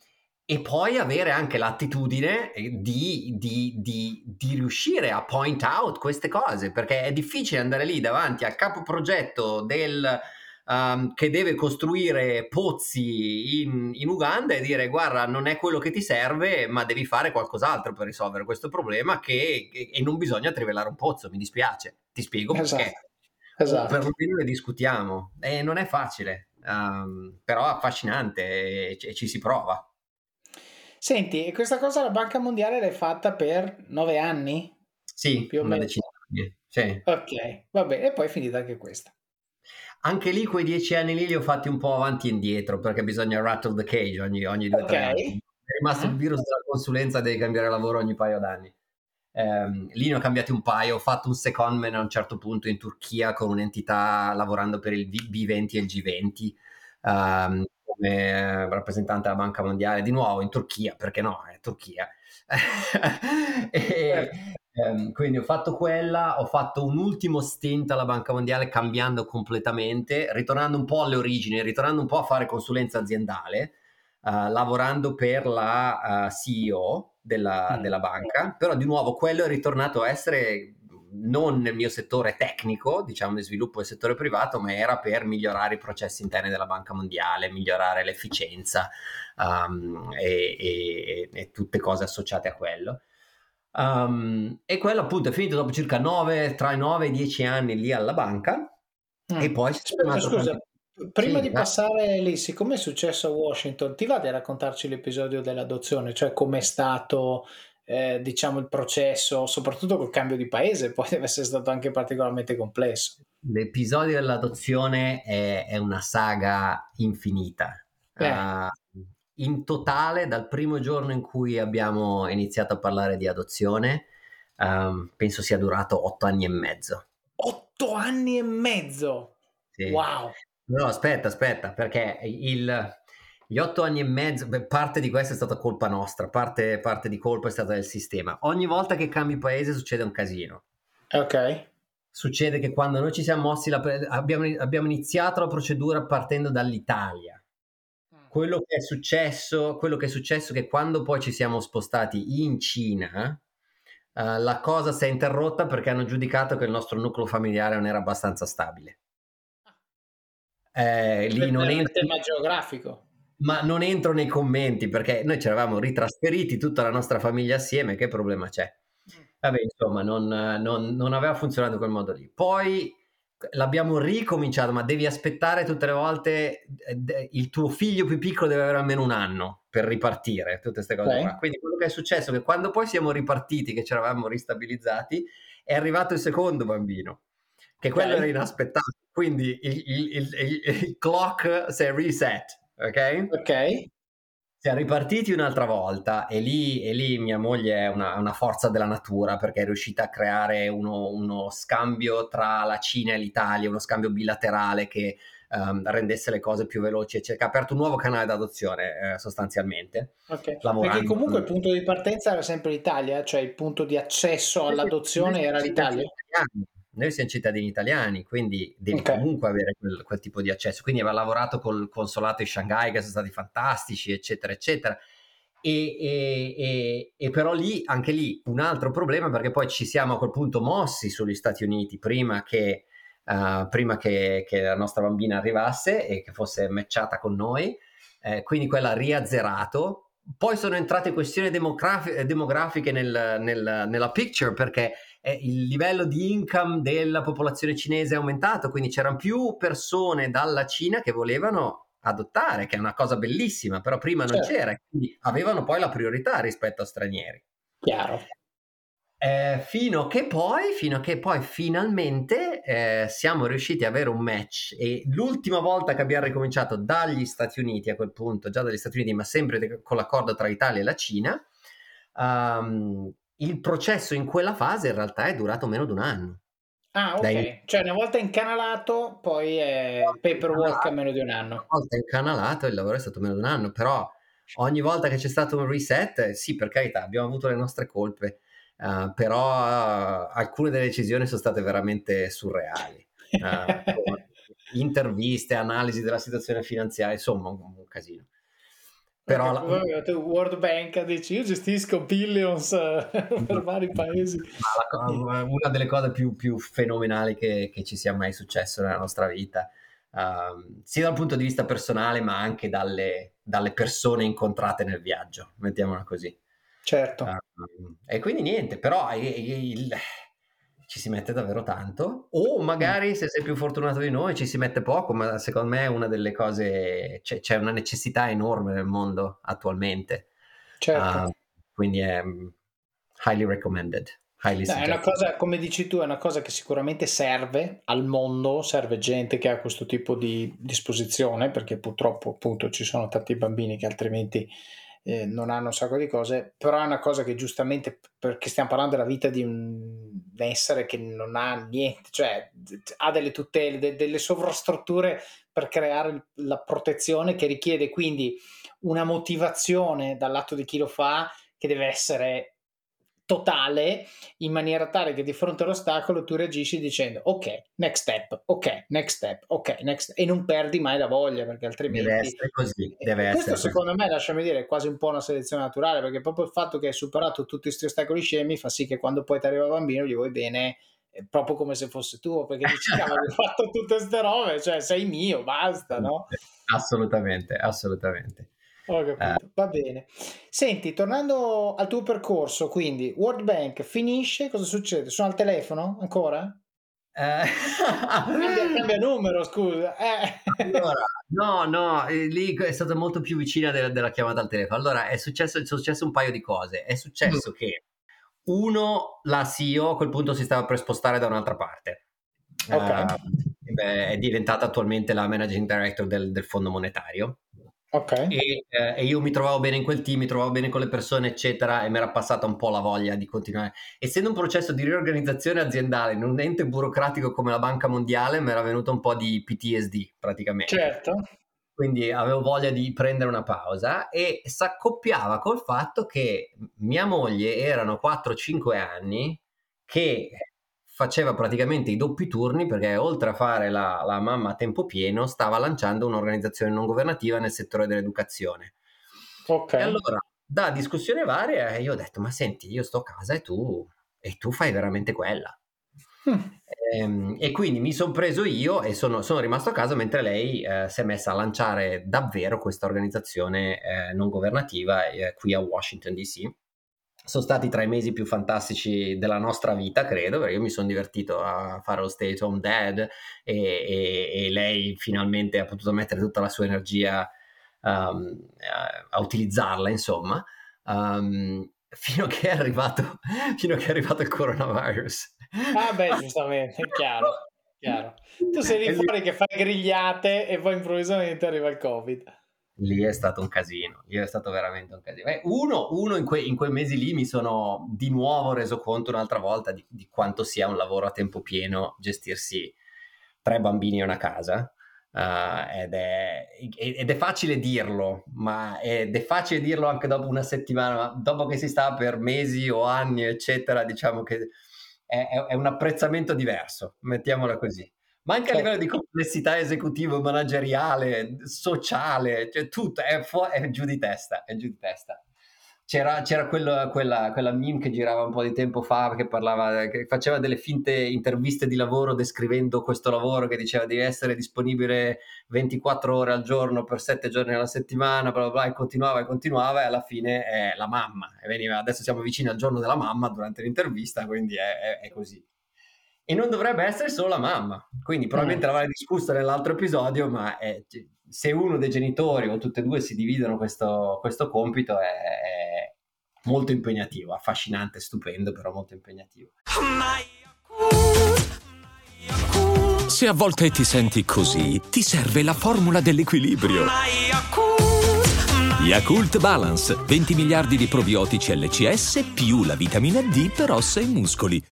e poi avere anche l'attitudine di, di, di, di, riuscire a point out queste cose, perché è difficile andare lì davanti al capo progetto del um, che deve costruire pozzi in, in, Uganda e dire guarda non è quello che ti serve ma devi fare qualcos'altro per risolvere questo problema che, e non bisogna trivellare un pozzo, mi dispiace, ti spiego esatto. perché. Esatto. Perlomeno ne discutiamo e non è facile, um, però affascinante e, e ci si prova. Senti, e questa cosa la Banca Mondiale l'hai fatta per nove anni? Sì, più o meno. Decina, sì. Ok, va bene, e poi è finita anche questa. Anche lì quei dieci anni lì li ho fatti un po' avanti e indietro perché bisogna rattle the cage ogni, ogni due o okay. tre anni. È rimasto il virus della consulenza, devi cambiare lavoro ogni paio d'anni. Um, lì ne ho cambiati un paio, ho fatto un secondman a un certo punto in Turchia con un'entità lavorando per il B20 e il G20 um, come rappresentante della Banca Mondiale, di nuovo in Turchia, perché no, è Turchia. [LAUGHS] e, certo. Um, quindi ho fatto quella, ho fatto un ultimo stint alla Banca Mondiale cambiando completamente, ritornando un po' alle origini, ritornando un po' a fare consulenza aziendale. uh, lavorando per la uh, CEO della, mm. della banca, però di nuovo quello è ritornato a essere non nel mio settore tecnico, diciamo di sviluppo del settore privato, ma era per migliorare i processi interni della Banca Mondiale, migliorare l'efficienza um, e, e, e, tutte cose associate a quello. Um, e quello appunto è finito dopo circa 9, tra i 9 e i 10 anni lì alla banca mm. e poi... Aspetta, scusa, prima sì, di passare lì, siccome è successo a Washington, ti va di raccontarci l'episodio dell'adozione, cioè com'è stato eh, diciamo il processo, soprattutto col cambio di paese, [LAUGHS] poi deve essere stato anche particolarmente complesso. L'episodio dell'adozione è, è una saga infinita. Uh, in totale, dal primo giorno in cui abbiamo iniziato a parlare di adozione, um, penso sia durato otto anni e mezzo. Otto anni e mezzo? Sì. Wow! No, aspetta, aspetta, perché il, gli otto anni e mezzo, beh, parte di questo è stata colpa nostra, parte, parte, di colpa è stata del sistema. Ogni volta che cambi paese succede un casino. Ok. Succede che quando noi ci siamo mossi, la, abbiamo, abbiamo iniziato la procedura partendo dall'Italia. Mm. Quello che, è successo, quello che è successo è che quando poi ci siamo spostati in Cina, uh, la cosa si è interrotta perché hanno giudicato che il nostro nucleo familiare non era abbastanza stabile. Ah. Eh, lì non entra... il tema geografico ma non entro nei commenti perché noi ci eravamo ritrasferiti tutta la nostra famiglia assieme, che problema c'è? Mm. Vabbè, insomma, non, non, non aveva funzionato in quel modo lì. Poi l'abbiamo ricominciato, ma devi aspettare tutte le volte, eh, il tuo figlio più piccolo deve avere almeno un anno per ripartire, tutte queste cose okay. qua. Quindi quello che è successo è che quando poi siamo ripartiti, che ci eravamo ristabilizzati, è arrivato il secondo bambino, che quello okay. era inaspettato. Quindi il, il, il, il clock si è reset ok? Ok. Siamo ripartiti un'altra volta e lì, e lì mia moglie è una, una, forza della natura perché è riuscita a creare uno, uno, scambio tra la Cina e l'Italia, uno scambio bilaterale che um, rendesse le cose più veloci, eccetera. Ha aperto un nuovo canale d'adozione eh, sostanzialmente. Okay. Perché comunque il punto di partenza era sempre l'Italia, cioè il punto di accesso all'adozione era l'Italia. Italiani noi siamo cittadini italiani, quindi devi okay. comunque avere quel, quel, tipo di accesso. Quindi aveva lavorato col consolato di Shanghai, che sono stati fantastici, eccetera, eccetera. E, e, e, e, però lì, anche lì, un altro problema perché poi ci siamo a quel punto mossi sugli Stati Uniti prima che, uh, prima che, che la nostra bambina arrivasse e che fosse matchata con noi, eh, quindi quella riazzerato. Poi sono entrate questioni demografi- demografiche nel, nel, nella picture perché eh, il livello di income della popolazione cinese è aumentato, quindi c'erano più persone dalla Cina che volevano adottare, che è una cosa bellissima, però prima non certo. c'era, quindi avevano poi la priorità rispetto a stranieri. Chiaro. Eh, fino, che poi, fino a che poi finalmente eh, siamo riusciti ad avere un match e l'ultima volta che abbiamo ricominciato dagli Stati Uniti a quel punto, già dagli Stati Uniti ma sempre con l'accordo tra l'Italia e la Cina, um, il processo in quella fase in realtà è durato meno di un anno. Ah, ok. Dai... Cioè, una volta incanalato, poi è paperwork a meno di un anno. Una volta incanalato, il lavoro è stato meno di un anno, però ogni volta che c'è stato un reset, sì, per carità, abbiamo avuto le nostre colpe, uh, però uh, alcune delle decisioni sono state veramente surreali. [LAUGHS] Uh, interviste, analisi della situazione finanziaria, insomma, un, un casino. Però la... World Bank dici io gestisco billions per [LAUGHS] vari paesi. La, una delle cose più, più fenomenali che, che, ci sia mai successo nella nostra vita, uh, sia dal punto di vista personale ma anche dalle, dalle persone incontrate nel viaggio, mettiamola così. Certo. Uh, e quindi niente, però il, il, ci si mette davvero tanto o magari se sei più fortunato di noi ci si mette poco, ma secondo me è una delle cose, c'è, c'è una necessità enorme nel mondo attualmente. Certo. Uh, quindi è mm, highly recommended. Highly no, è una cosa, come dici tu, è una cosa che sicuramente serve al mondo, serve gente che ha questo tipo di disposizione, perché purtroppo appunto ci sono tanti bambini che altrimenti eh, non hanno un sacco di cose, però è una cosa che giustamente, perché stiamo parlando della vita di un essere che non ha niente, cioè ha delle tutele, de- delle sovrastrutture per creare la protezione che richiede quindi una motivazione dal lato di chi lo fa che deve essere totale in maniera tale che di fronte all'ostacolo tu reagisci dicendo ok, next step, ok, next step, ok, next e non perdi mai la voglia perché altrimenti... Deve essere così, deve questo essere secondo così. me, lasciami dire, è quasi un po' una selezione naturale perché proprio il fatto che hai superato tutti questi ostacoli scemi fa sì che quando poi ti arriva il bambino gli vuoi bene proprio come se fosse tuo perché dici cavolo hai fatto tutte queste robe, cioè sei mio, basta, no? Assolutamente, assolutamente. Ho capito, eh. va bene. Senti, tornando al tuo percorso, quindi World Bank finisce, cosa succede? Sono al telefono ancora? Eh. cambia, cambia, numero, scusa. Eh. Allora, no, no, eh, lì è stata molto più vicina della, della, chiamata al telefono. Allora, è successo, è successo un paio di cose. È successo mm. che uno, la CEO a quel punto si stava per spostare da un'altra parte. Okay. Uh, beh, è diventata attualmente la managing director del, del Fondo Monetario. Okay. E, eh, e, io mi trovavo bene in quel team, mi trovavo bene con le persone, eccetera, e mi era passata un po' la voglia di continuare. Essendo un processo di riorganizzazione aziendale in un ente burocratico come la Banca Mondiale, mi era venuto un po' di PTSD praticamente. Certo. Quindi avevo voglia di prendere una pausa e si accoppiava col fatto che mia moglie erano 4-5 anni che faceva praticamente i doppi turni perché oltre a fare la, la, mamma a tempo pieno stava lanciando un'organizzazione non governativa nel settore dell'educazione. Ok. E allora, da discussione varia, io ho detto, ma senti, io sto a casa e tu, e tu fai veramente quella. Mm. E, ehm, e, quindi mi sono preso io e sono, sono, rimasto a casa mentre lei eh, si è messa a lanciare davvero questa organizzazione eh, non governativa eh, qui a Washington DC sono stati tra i mesi più fantastici della nostra vita, credo, perché io mi sono divertito a fare lo stay at home dad e, e, e, lei finalmente ha potuto mettere tutta la sua energia um, a, a, utilizzarla, insomma, um, fino, che è arrivato, fino che è arrivato il coronavirus. Ah beh, giustamente, è chiaro, chiaro. Tu sei lì [LAUGHS] fuori che fai grigliate e poi improvvisamente arriva il Covid lì è stato un casino, lì è stato veramente un casino. Eh, uno, uno in, que, in, quei mesi lì mi sono di nuovo reso conto un'altra volta di, di, quanto sia un lavoro a tempo pieno gestirsi tre bambini e una casa. Uh, ed, è, ed, è, facile dirlo, ma ed è facile dirlo anche dopo una settimana, ma dopo che si sta per mesi o anni, eccetera, diciamo che è, è un apprezzamento diverso, mettiamola così ma anche a livello di complessità esecutiva, manageriale, sociale, cioè tutto è, fu- è giù di testa, è giù di testa. C'era, c'era quello, quella, quella, meme che girava un po' di tempo fa che parlava, che faceva delle finte interviste di lavoro descrivendo questo lavoro che diceva di essere disponibile 24 ore al giorno per 7 giorni alla settimana, bla bla bla, e continuava e continuava e alla fine è la mamma. E veniva, adesso siamo vicini al giorno della mamma durante l'intervista, quindi è, è, è così e non dovrebbe essere solo la mamma. Quindi probabilmente mm. l'avrai discusso nell'altro episodio, ma è, se uno dei genitori o tutte e due si dividono questo, questo compito è, è, molto impegnativo, affascinante, stupendo, però molto impegnativo. Se a volte ti senti così, ti serve la formula dell'equilibrio. Yakult Balance, 20 miliardi di probiotici LCS più la vitamina D per ossa e muscoli.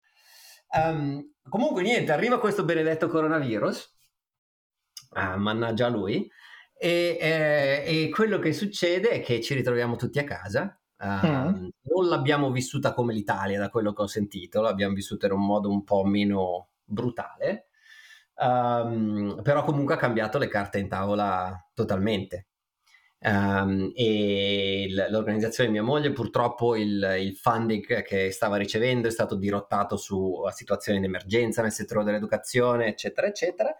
Um, Comunque niente, arriva questo benedetto coronavirus, ah, mannaggia lui, e, eh, e, quello che succede è che ci ritroviamo tutti a casa. Uh, mm. Non l'abbiamo vissuta come l'Italia, da quello che ho sentito, l'abbiamo vissuta in un modo un po' meno brutale, um, però comunque ha cambiato le carte in tavola totalmente. Um, e l'organizzazione di mia moglie purtroppo il, il, funding che stava ricevendo è stato dirottato su situazioni di emergenza nel settore dell'educazione eccetera eccetera.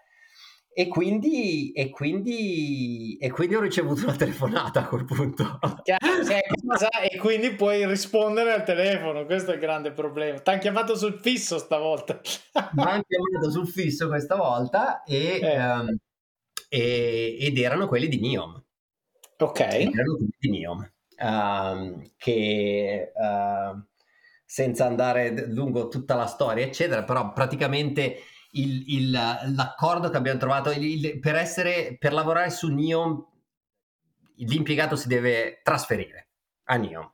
E quindi, e quindi, e quindi ho ricevuto una telefonata a quel punto. E quindi puoi rispondere al telefono questo è il grande problema. Ti hanno chiamato sul fisso stavolta. Mi hanno chiamato sul fisso questa volta e, eh. um, ed erano quelli di NIOM Ok. Neom, uh, che uh, senza andare lungo tutta la storia, eccetera, però praticamente il, il, l'accordo che abbiamo trovato il, per, essere, per lavorare su Neom, l'impiegato si deve trasferire a Neom.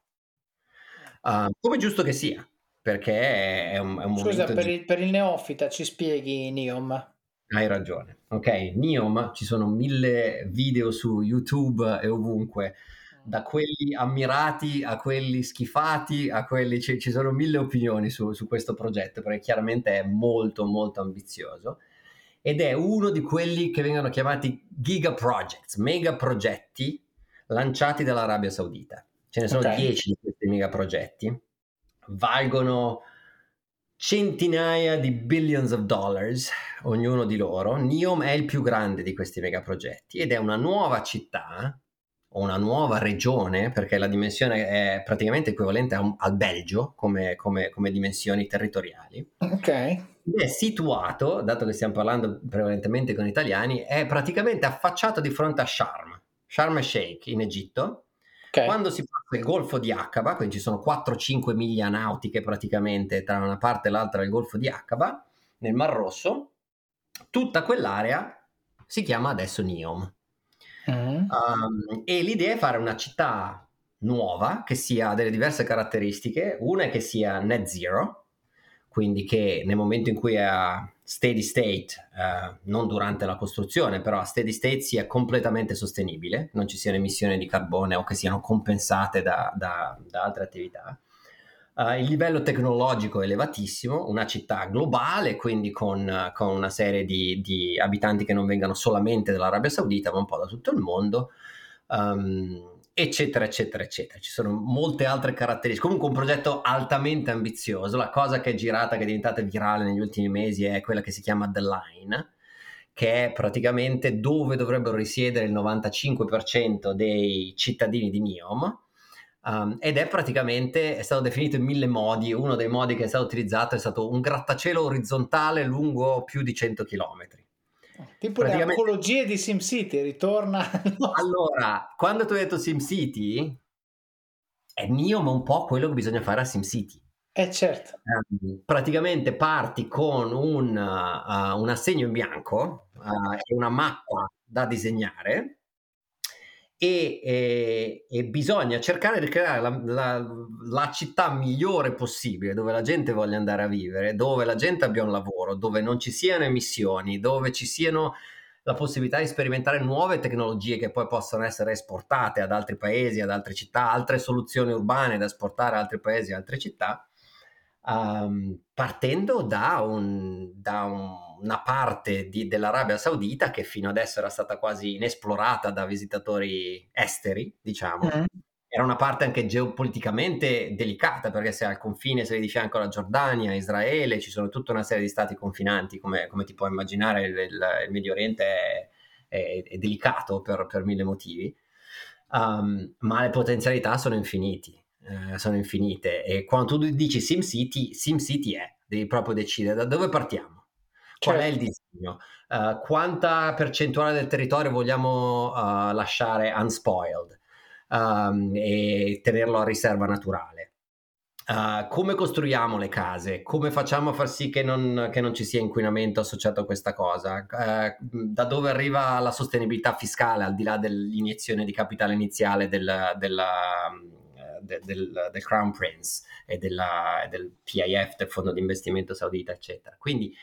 Uh, come giusto che sia, perché è un, è un Scusa, per, di... il, per il neofita ci spieghi Neom? Hai ragione. Ok, Neom, ci sono mille video su YouTube e ovunque da quelli ammirati a quelli schifati, a quelli ci, ci sono mille opinioni su, su, questo progetto perché chiaramente è molto molto ambizioso ed è uno di quelli che vengono chiamati giga projects, mega progetti lanciati dall'Arabia Saudita. Ce ne sono okay. 10 di questi mega progetti, valgono centinaia di billions of dollars ognuno di loro. NEOM è il più grande di questi megaprogetti ed è una nuova città o una nuova regione, perché la dimensione è praticamente equivalente un, al Belgio come, come, come, dimensioni territoriali. Ok. È situato, dato che stiamo parlando prevalentemente con italiani, è praticamente affacciato di fronte a Sharm, Sharm el Sheikh in Egitto. Okay. Quando si passa il Golfo di Aqaba, quindi ci sono 4-5 miglia nautiche praticamente tra una parte e l'altra del Golfo di Aqaba, nel Mar Rosso, tutta quell'area si chiama adesso Neom. Mm. Um, e l'idea è fare una città nuova che sia delle diverse caratteristiche. Una è che sia net zero, quindi che nel momento in cui è a steady state, uh, non durante la costruzione, però a steady state sia completamente sostenibile, non ci siano emissioni di carbone o che siano compensate da, da, da altre attività. Uh, il livello tecnologico è elevatissimo, una città globale, quindi con, con una serie di, di, abitanti che non vengano solamente dall'Arabia Saudita, ma un po' da tutto il mondo, um, eccetera, eccetera, eccetera. Ci sono molte altre caratteristiche. Comunque un progetto altamente ambizioso. La cosa che è girata, che è diventata virale negli ultimi mesi, è quella che si chiama The Line, che è praticamente dove dovrebbero risiedere il 95% dei cittadini di Neom Um, ed è praticamente, è stato definito in mille modi, uno dei modi che è stato utilizzato è stato un grattacielo orizzontale lungo più di 100 km. Tipo le arcologie di SimCity, ritorna... allora, quando tu hai detto SimCity, è mio ma un po' quello che bisogna fare a SimCity. Eh certo. Um, praticamente parti con un, uh, un assegno in bianco uh, e una mappa da disegnare e, e, e, bisogna cercare di creare la, la, la, città migliore possibile dove la gente voglia andare a vivere, dove la gente abbia un lavoro, dove non ci siano emissioni, dove ci siano la possibilità di sperimentare nuove tecnologie che poi possono essere esportate ad altri paesi, ad altre città, altre soluzioni urbane da esportare ad altri paesi, altre città um, partendo da, un, da un, una parte di, dell'Arabia Saudita che fino adesso era stata quasi inesplorata da visitatori esteri, diciamo. Mm. Era una parte anche geopoliticamente delicata perché se al confine sei di fianco alla Giordania, Israele, ci sono tutta una serie di stati confinanti, come, come ti puoi immaginare, il, il, il Medio Oriente è, è, è delicato per, per, mille motivi, um, ma le potenzialità sono infiniti eh, sono infinite e quando tu dici SimCity, SimCity è, devi proprio decidere da dove partiamo, qual certo. è il certo. disegno, uh, quanta percentuale del territorio vogliamo uh, lasciare unspoiled um, e tenerlo a riserva naturale. Uh, come costruiamo le case? Come facciamo a far sì che non, che non ci sia inquinamento associato a questa cosa? Uh, da dove arriva la sostenibilità fiscale al di là dell'iniezione di capitale iniziale del, della, de, del, del, Crown Prince e della, del PIF, del Fondo di Investimento Saudita, eccetera. Quindi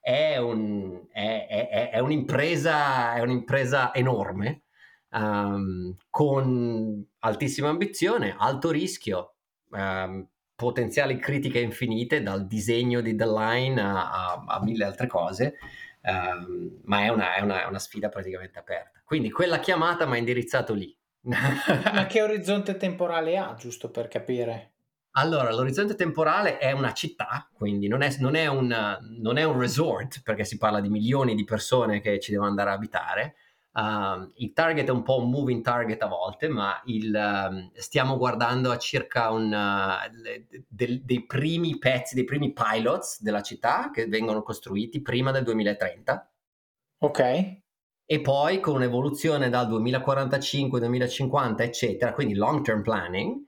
è, un, è, è, è un'impresa, un'impresa, enorme, um, con altissima ambizione, alto rischio, um, potenziali critiche infinite, dal disegno di The Line a, a, a mille altre cose. Um, ma è una, è, una, è una, sfida praticamente aperta. Quindi quella chiamata mi ha indirizzato lì. Ma [LAUGHS] che orizzonte temporale ha, giusto per capire? Allora, l'orizzonte temporale è una città, quindi non è, non, è un, non è, un, resort, perché si parla di milioni di persone che ci devono andare a abitare. Uh, il target è un po' un moving target a volte, ma il, uh, stiamo guardando a circa un, uh, de, dei primi pezzi, dei primi pilots della città che vengono costruiti prima del 2030. Ok e poi con un'evoluzione dal 2045, 2050, eccetera, quindi long term planning,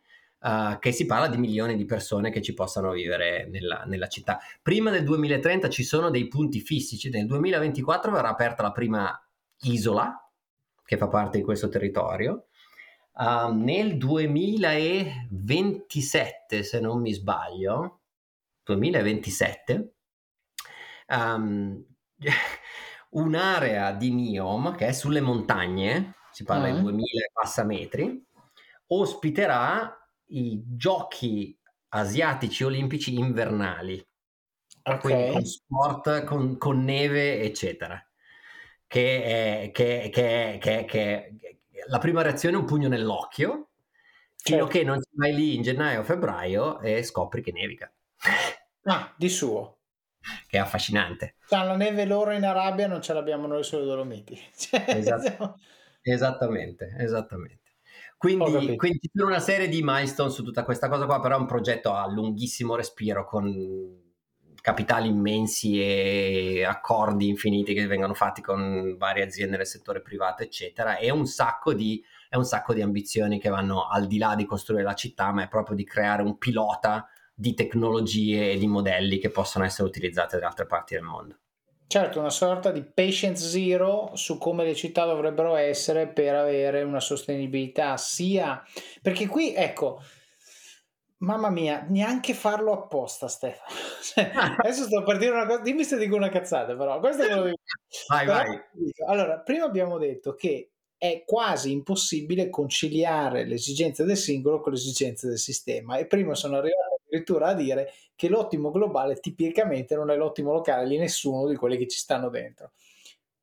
uh, che si parla di milioni di persone che ci possano vivere nella, nella, città. Prima del 2030 ci sono dei punti fissi, nel 2024 verrà aperta la prima isola che fa parte di questo territorio. Uh, nel 2027, se non mi sbaglio, 2027, um, [LAUGHS] un'area di Neom che è sulle montagne, si parla mm. di 2000 passametri, ospiterà i giochi asiatici olimpici invernali. Okay. Quindi con sport, con, con neve, eccetera. Che è, che, che, che, che, la prima reazione è un pugno nell'occhio, fino certo. a che non vai lì in gennaio o febbraio e scopri che nevica. Ah, di suo. Che è affascinante. Cioè, la neve loro in Arabia non ce l'abbiamo noi sulle Dolomiti. [LAUGHS] Cioè, esatto. Esattamente, esattamente. Quindi, quindi c'è una serie di milestone su tutta questa cosa qua, però è un progetto a lunghissimo respiro con capitali immensi e accordi infiniti che vengono fatti con varie aziende del settore privato, eccetera, e un sacco di, è un sacco di ambizioni che vanno al di là di costruire la città, ma è proprio di creare un pilota di tecnologie e di modelli che possono essere utilizzate da altre parti del mondo. Certo, una sorta di patient zero su come le città dovrebbero essere per avere una sostenibilità sia perché qui ecco Mamma mia, neanche farlo apposta, Stefano. [LAUGHS] Cioè, adesso sto per dire una cosa, dimmi se dico una cazzata, però questo è lo [LAUGHS] Vai, però, vai. Allora, prima abbiamo detto che è quasi impossibile conciliare le esigenze del singolo con le esigenze del sistema e prima sono arrivato addirittura a dire che l'ottimo globale tipicamente non è l'ottimo locale di nessuno di quelli che ci stanno dentro.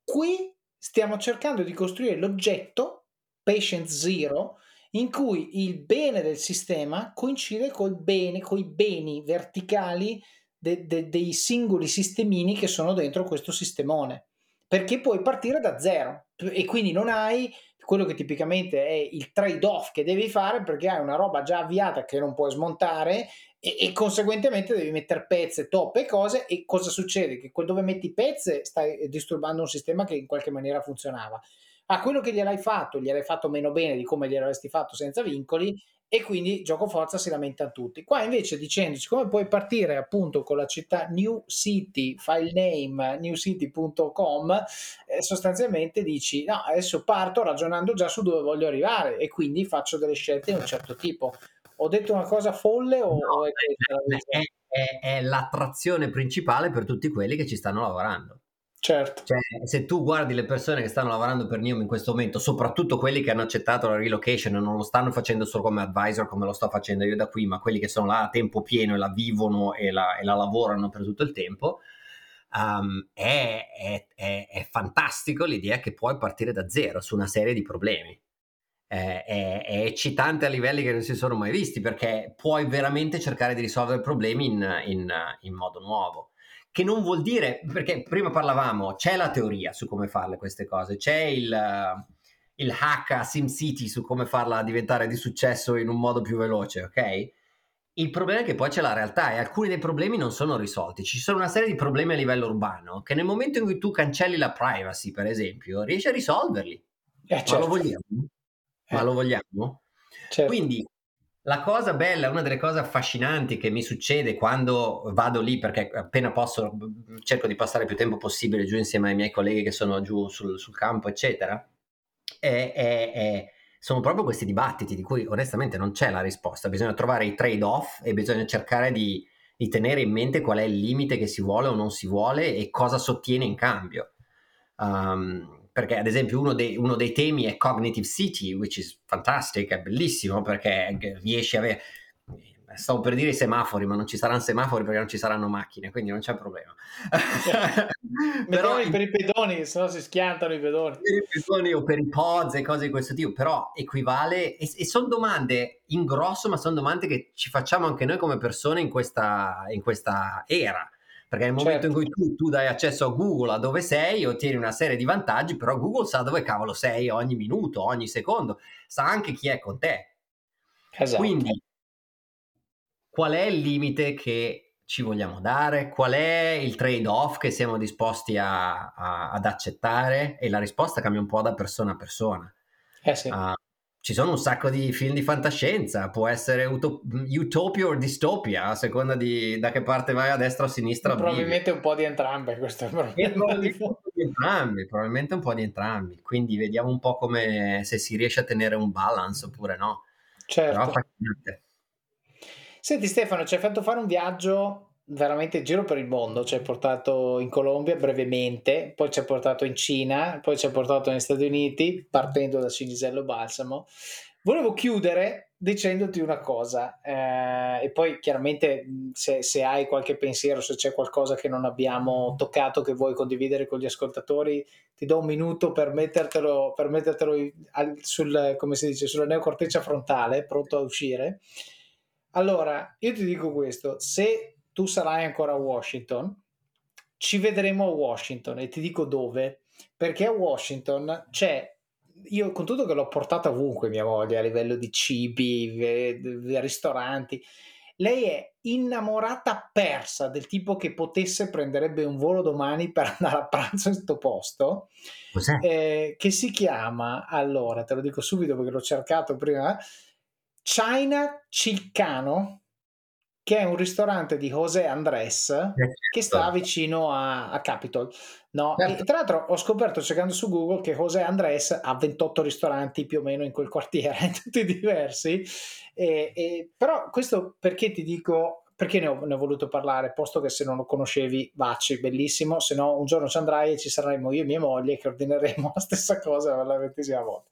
Qui stiamo cercando di costruire l'oggetto patient zero in cui il bene del sistema coincide col bene, con i beni verticali de, de, dei singoli sistemini che sono dentro questo sistemone. Perché puoi partire da zero e quindi non hai quello che tipicamente è il trade-off che devi fare perché hai una roba già avviata che non puoi smontare e, e conseguentemente devi mettere pezze, toppe e cose e cosa succede? Che dove metti pezze stai disturbando un sistema che in qualche maniera funzionava a quello che gliel'hai fatto, gliel'hai fatto meno bene di come gliel'avresti fatto senza vincoli e quindi gioco forza si lamentano tutti. Qua invece dicendoci come puoi partire appunto con la città New City, file name newcity.com, eh, sostanzialmente dici no, adesso parto ragionando già su dove voglio arrivare e quindi faccio delle scelte di un certo tipo. Ho detto una cosa folle o, no, è, è, è, è l'attrazione principale per tutti quelli che ci stanno lavorando. Certo. Cioè, se tu guardi le persone che stanno lavorando per NIOM in questo momento, soprattutto quelli che hanno accettato la relocation e non lo stanno facendo solo come advisor come lo sto facendo io da qui, ma quelli che sono là a tempo pieno e la vivono e la, e la lavorano per tutto il tempo, um, è, è, è, è, fantastico l'idea che puoi partire da zero su una serie di problemi. È, eccitante a livelli che non si sono mai visti perché puoi veramente cercare di risolvere problemi in, in, in modo nuovo che non vuol dire, perché prima parlavamo, c'è la teoria su come farle queste cose, c'è il, uh, il hack a SimCity su come farla diventare di successo in un modo più veloce, ok? Il problema è che poi c'è la realtà e alcuni dei problemi non sono risolti. Ci sono una serie di problemi a livello urbano che nel momento in cui tu cancelli la privacy, per esempio, riesci a risolverli. Eh, certo. Ma lo certo. vogliamo? Eh. Ma lo vogliamo? Certo. Quindi la cosa bella, una delle cose affascinanti che mi succede quando vado lì, perché appena posso cerco di passare più tempo possibile giù insieme ai miei colleghi che sono giù sul, sul campo, eccetera, è, è, è, sono proprio questi dibattiti di cui onestamente non c'è la risposta. Bisogna trovare i trade-off e bisogna cercare di, di tenere in mente qual è il limite che si vuole o non si vuole e cosa sottiene in cambio. Um, perché ad esempio uno dei, uno dei, temi è Cognitive City, which is fantastic, è bellissimo perché riesci a avere... Stavo per dire i semafori, ma non ci saranno semafori perché non ci saranno macchine, quindi non c'è problema. [LAUGHS] Però per i pedoni, se no si schiantano i pedoni. Per i pedoni o per i pods e cose di questo tipo, però equivale e, e sono domande in grosso, ma sono domande che ci facciamo anche noi come persone in questa, in questa era perché nel momento certo. in cui tu, tu, dai accesso a Google a dove sei ottieni una serie di vantaggi, però Google sa dove cavolo sei ogni minuto, ogni secondo, sa anche chi è con te. Esatto. Quindi qual è il limite che ci vogliamo dare? Qual è il trade-off che siamo disposti a, a, ad accettare? E la risposta cambia un po' da persona a persona. Eh sì. Uh, ci sono un sacco di film di fantascienza, può essere utop- utopia o distopia, a seconda di da che parte vai, a destra o a sinistra. Probabilmente un po' di entrambe, questo è. Probabilmente un po' di entrambi, probabilmente un po' di entrambi, quindi vediamo un po' come se si riesce a tenere un balance oppure no. Certo. Senti Stefano, ci hai fatto fare un viaggio veramente giro per il mondo, ci hai portato in Colombia brevemente, poi ci hai portato in Cina, poi ci hai portato negli Stati Uniti, partendo da Cinisello Balsamo. volevo chiudere dicendoti una cosa eh, e poi chiaramente se, se, hai qualche pensiero, se c'è qualcosa che non abbiamo toccato che vuoi condividere con gli ascoltatori, ti do un minuto per mettertelo, per mettertelo sul, come si dice, sulla neocorteccia frontale, pronto a uscire. Allora, io ti dico questo, se tu sarai ancora a Washington, ci vedremo a Washington e ti dico dove, perché a Washington c'è io con tutto che l'ho portata ovunque mia moglie a livello di cibi, ristoranti, lei è innamorata persa del tipo che potesse prenderebbe un volo domani per andare a pranzo in questo posto eh, che si chiama allora te lo dico subito perché l'ho cercato prima China Cilcano che è un ristorante di José Andrés eh, che sta certo. vicino a, a Capitol. No? Certo. Tra l'altro ho scoperto cercando su Google che José Andrés ha 28 ristoranti più o meno in quel quartiere, [LAUGHS] tutti diversi. E, e, però questo perché ti dico, perché ne ho, ne ho, voluto parlare, posto che se non lo conoscevi, vacci, bellissimo, se no un giorno ci andrai e ci saremo io e mia moglie che ordineremo [LAUGHS] la stessa cosa per la ventesima volta.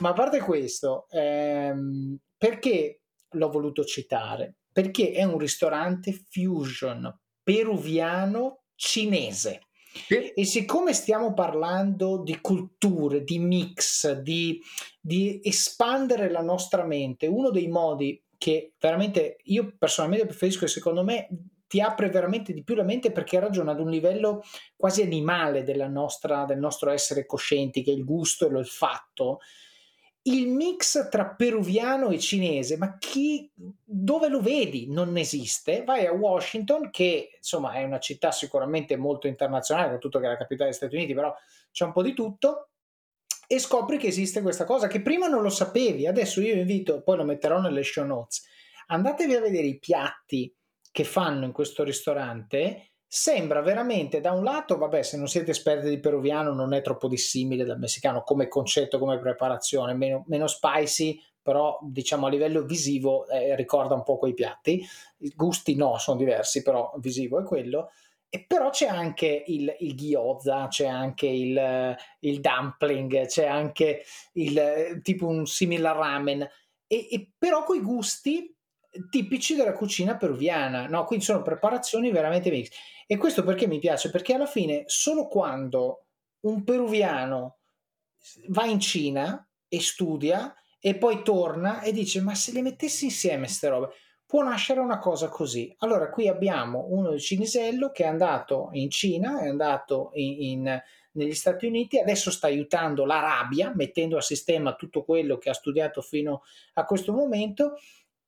Ma a parte questo, ehm, perché l'ho voluto citare? Perché è un ristorante fusion peruviano cinese. Sì. E siccome stiamo parlando di culture, di mix, di, di, espandere la nostra mente, uno dei modi che veramente io personalmente preferisco e secondo me ti apre veramente di più la mente perché ragiona ad un livello quasi animale nostra, del nostro essere coscienti, che è il gusto e l'olfatto il mix tra peruviano e cinese, ma chi, dove lo vedi? Non esiste. Vai a Washington, che insomma è una città sicuramente molto internazionale, soprattutto che è la capitale degli Stati Uniti, però c'è un po' di tutto. E scopri che esiste questa cosa che prima non lo sapevi. Adesso io invito, poi lo metterò nelle show notes. Andatevi a vedere i piatti che fanno in questo ristorante sembra veramente da un lato, vabbè, se non siete esperti di peruviano non è troppo dissimile dal messicano come concetto, come preparazione, meno, meno spicy, però diciamo a livello visivo eh, ricorda un po' quei piatti. I gusti no, sono diversi, però visivo è quello. E però c'è anche il, il gyoza, c'è anche il, il, dumpling, c'è anche il tipo un simile ramen. E, e però quei gusti tipici della cucina peruviana, no? Quindi sono preparazioni veramente mix. E questo perché mi piace? Perché alla fine, solo quando un peruviano va in Cina e studia e poi torna e dice: Ma se le mettessi insieme queste robe, può nascere una cosa così. Allora, qui abbiamo uno Cinisello che è andato in Cina, è andato in, in, negli Stati Uniti, adesso sta aiutando l'Arabia, mettendo a sistema tutto quello che ha studiato fino a questo momento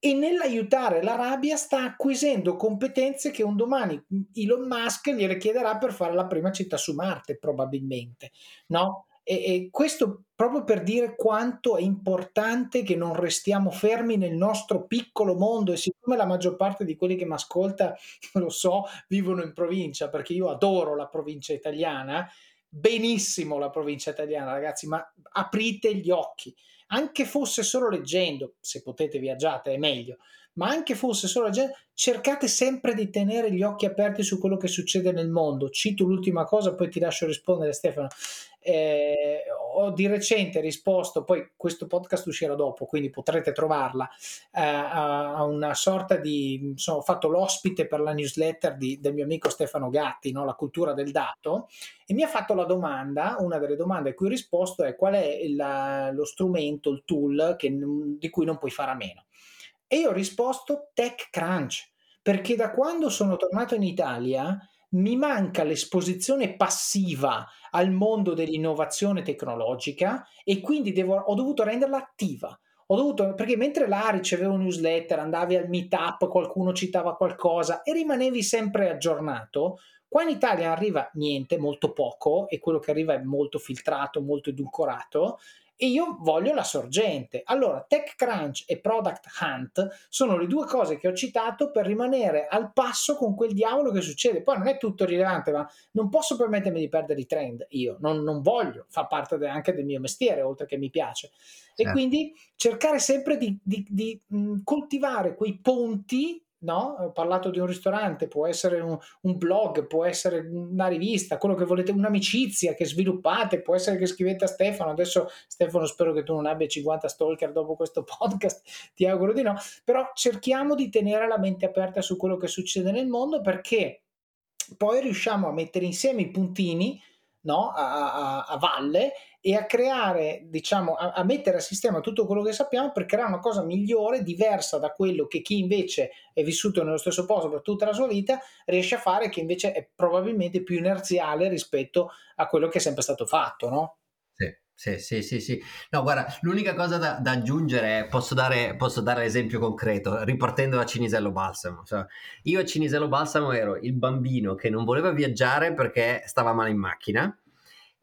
e nell'aiutare l'Arabia sta acquisendo competenze che un domani Elon Musk gliele chiederà per fare la prima città su Marte, probabilmente. No? E, e, questo proprio per dire quanto è importante che non restiamo fermi nel nostro piccolo mondo e siccome la maggior parte di quelli che mi ascolta, [LAUGHS] lo so, vivono in provincia, perché io adoro la provincia italiana, benissimo la provincia italiana, ragazzi, ma aprite gli occhi anche fosse solo leggendo, se potete viaggiate è meglio, ma anche fosse solo leggendo, cercate sempre di tenere gli occhi aperti su quello che succede nel mondo. Cito l'ultima cosa, poi ti lascio rispondere Stefano. Eh, ho di recente risposto, poi questo podcast uscirà dopo, quindi potrete trovarla, eh, a una sorta di, ho fatto l'ospite per la newsletter di, del mio amico Stefano Gatti, no? la cultura del dato, e mi ha fatto la domanda, una delle domande a cui ho risposto è qual è il, lo strumento, il tool che, di cui non puoi fare a meno. E io ho risposto TechCrunch, perché da quando sono tornato in Italia mi manca l'esposizione passiva al mondo dell'innovazione tecnologica e quindi devo, ho dovuto renderla attiva. Ho dovuto, perché mentre là ricevevo newsletter, andavi al meetup, qualcuno citava qualcosa e rimanevi sempre aggiornato, qua in Italia arriva niente, molto poco e quello che arriva è molto filtrato, molto edulcorato e io voglio la sorgente. Allora, TechCrunch e Product Hunt sono le due cose che ho citato per rimanere al passo con quel diavolo che succede. Poi non è tutto rilevante, ma non posso permettermi di perdere i trend. Io non, non voglio, fa parte de- anche del mio mestiere, oltre che mi piace. Certo. E quindi cercare sempre di, di, di coltivare quei ponti no? Ho parlato di un ristorante, può essere un, un, blog, può essere una rivista, quello che volete, un'amicizia che sviluppate, può essere che scrivete a Stefano. Adesso, Stefano, spero che tu non abbia 50 stalker dopo questo [LAUGHS] podcast, ti auguro di no. Però cerchiamo di tenere la mente aperta su quello che succede nel mondo perché poi riusciamo a mettere insieme i puntini no? a, a, a valle e a creare, diciamo, a, a, mettere a sistema tutto quello che sappiamo per creare una cosa migliore, diversa da quello che chi invece è vissuto nello stesso posto per tutta la sua vita riesce a fare, che invece è probabilmente più inerziale rispetto a quello che è sempre stato fatto, no? Sì, sì, sì, sì. No, guarda, l'unica cosa da, da aggiungere è, posso dare, posso dare l'esempio concreto, ripartendo da Cinisello Balsamo. Cioè, io a Cinisello Balsamo ero il bambino che non voleva viaggiare perché stava male in macchina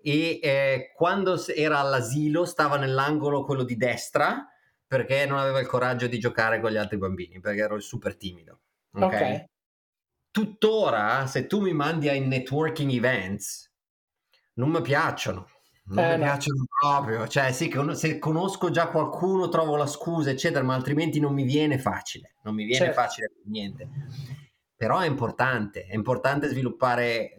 e eh, quando era all'asilo stava nell'angolo quello di destra perché non aveva il coraggio di giocare con gli altri bambini, perché ero super timido. Ok. okay. Tuttora, se tu mi mandi ai networking events, non mi piacciono non eh, mi no. piacciono proprio, cioè sì, se conosco già qualcuno trovo la scusa, eccetera, ma altrimenti non mi viene facile, non mi viene certo. facile niente. Però è importante, è importante sviluppare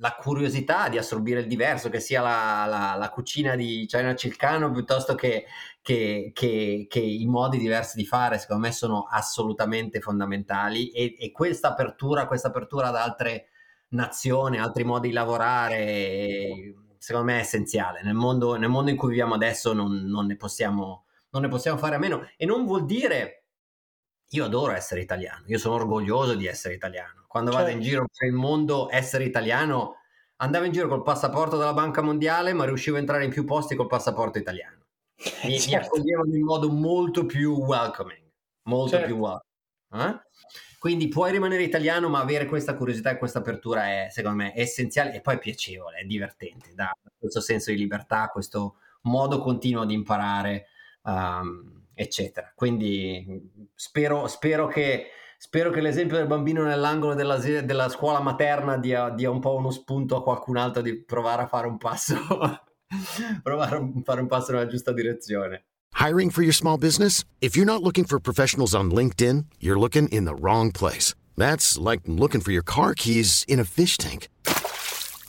la curiosità di assorbire il diverso, che sia la, la, la cucina di China Cilcano piuttosto che, che, che, che, i modi diversi di fare, secondo me sono assolutamente fondamentali e, e questa apertura, questa apertura ad altre nazioni, altri modi di lavorare secondo me è essenziale. Nel mondo, nel mondo in cui viviamo adesso non, non, ne possiamo, non ne possiamo fare a meno. E non vuol dire io adoro essere italiano, io sono orgoglioso di essere italiano. Quando certo. vado in certo. giro per il mondo, essere italiano, andavo in giro col passaporto della Banca Mondiale, ma riuscivo a entrare in più posti col passaporto italiano. Mi, certo. mi accoglievano in modo molto più welcoming, molto certo. più welcoming. Eh? Quindi puoi rimanere italiano, ma avere questa curiosità e questa apertura è, secondo me, essenziale e poi piacevole, è divertente, dà questo senso di libertà, questo modo continuo di imparare, um, eccetera. Quindi spero, spero, che, spero, che, l'esempio del bambino nell'angolo della, della scuola materna dia, dia, un po' uno spunto a qualcun altro di provare a fare un passo, [LAUGHS] provare a fare un passo nella giusta direzione. Hiring for your small business? If you're not looking for professionals on LinkedIn, you're looking in the wrong place. That's like looking for your car keys in a fish tank.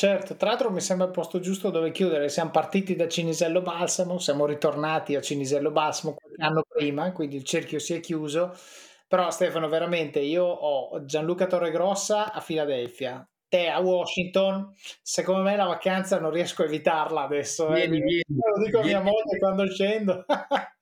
Certo, tra l'altro mi sembra il posto giusto dove chiudere. Siamo partiti da Cinisello Balsamo, siamo ritornati a Cinisello Balsamo qualche anno prima, quindi il cerchio si è chiuso. Però Stefano, veramente, io ho Gianluca Torregrossa a Filadelfia, te a Washington, secondo me la vacanza non riesco a evitarla adesso. Eh. Vieni, eh. vieni, Lo dico a mia moglie quando scendo. [LAUGHS]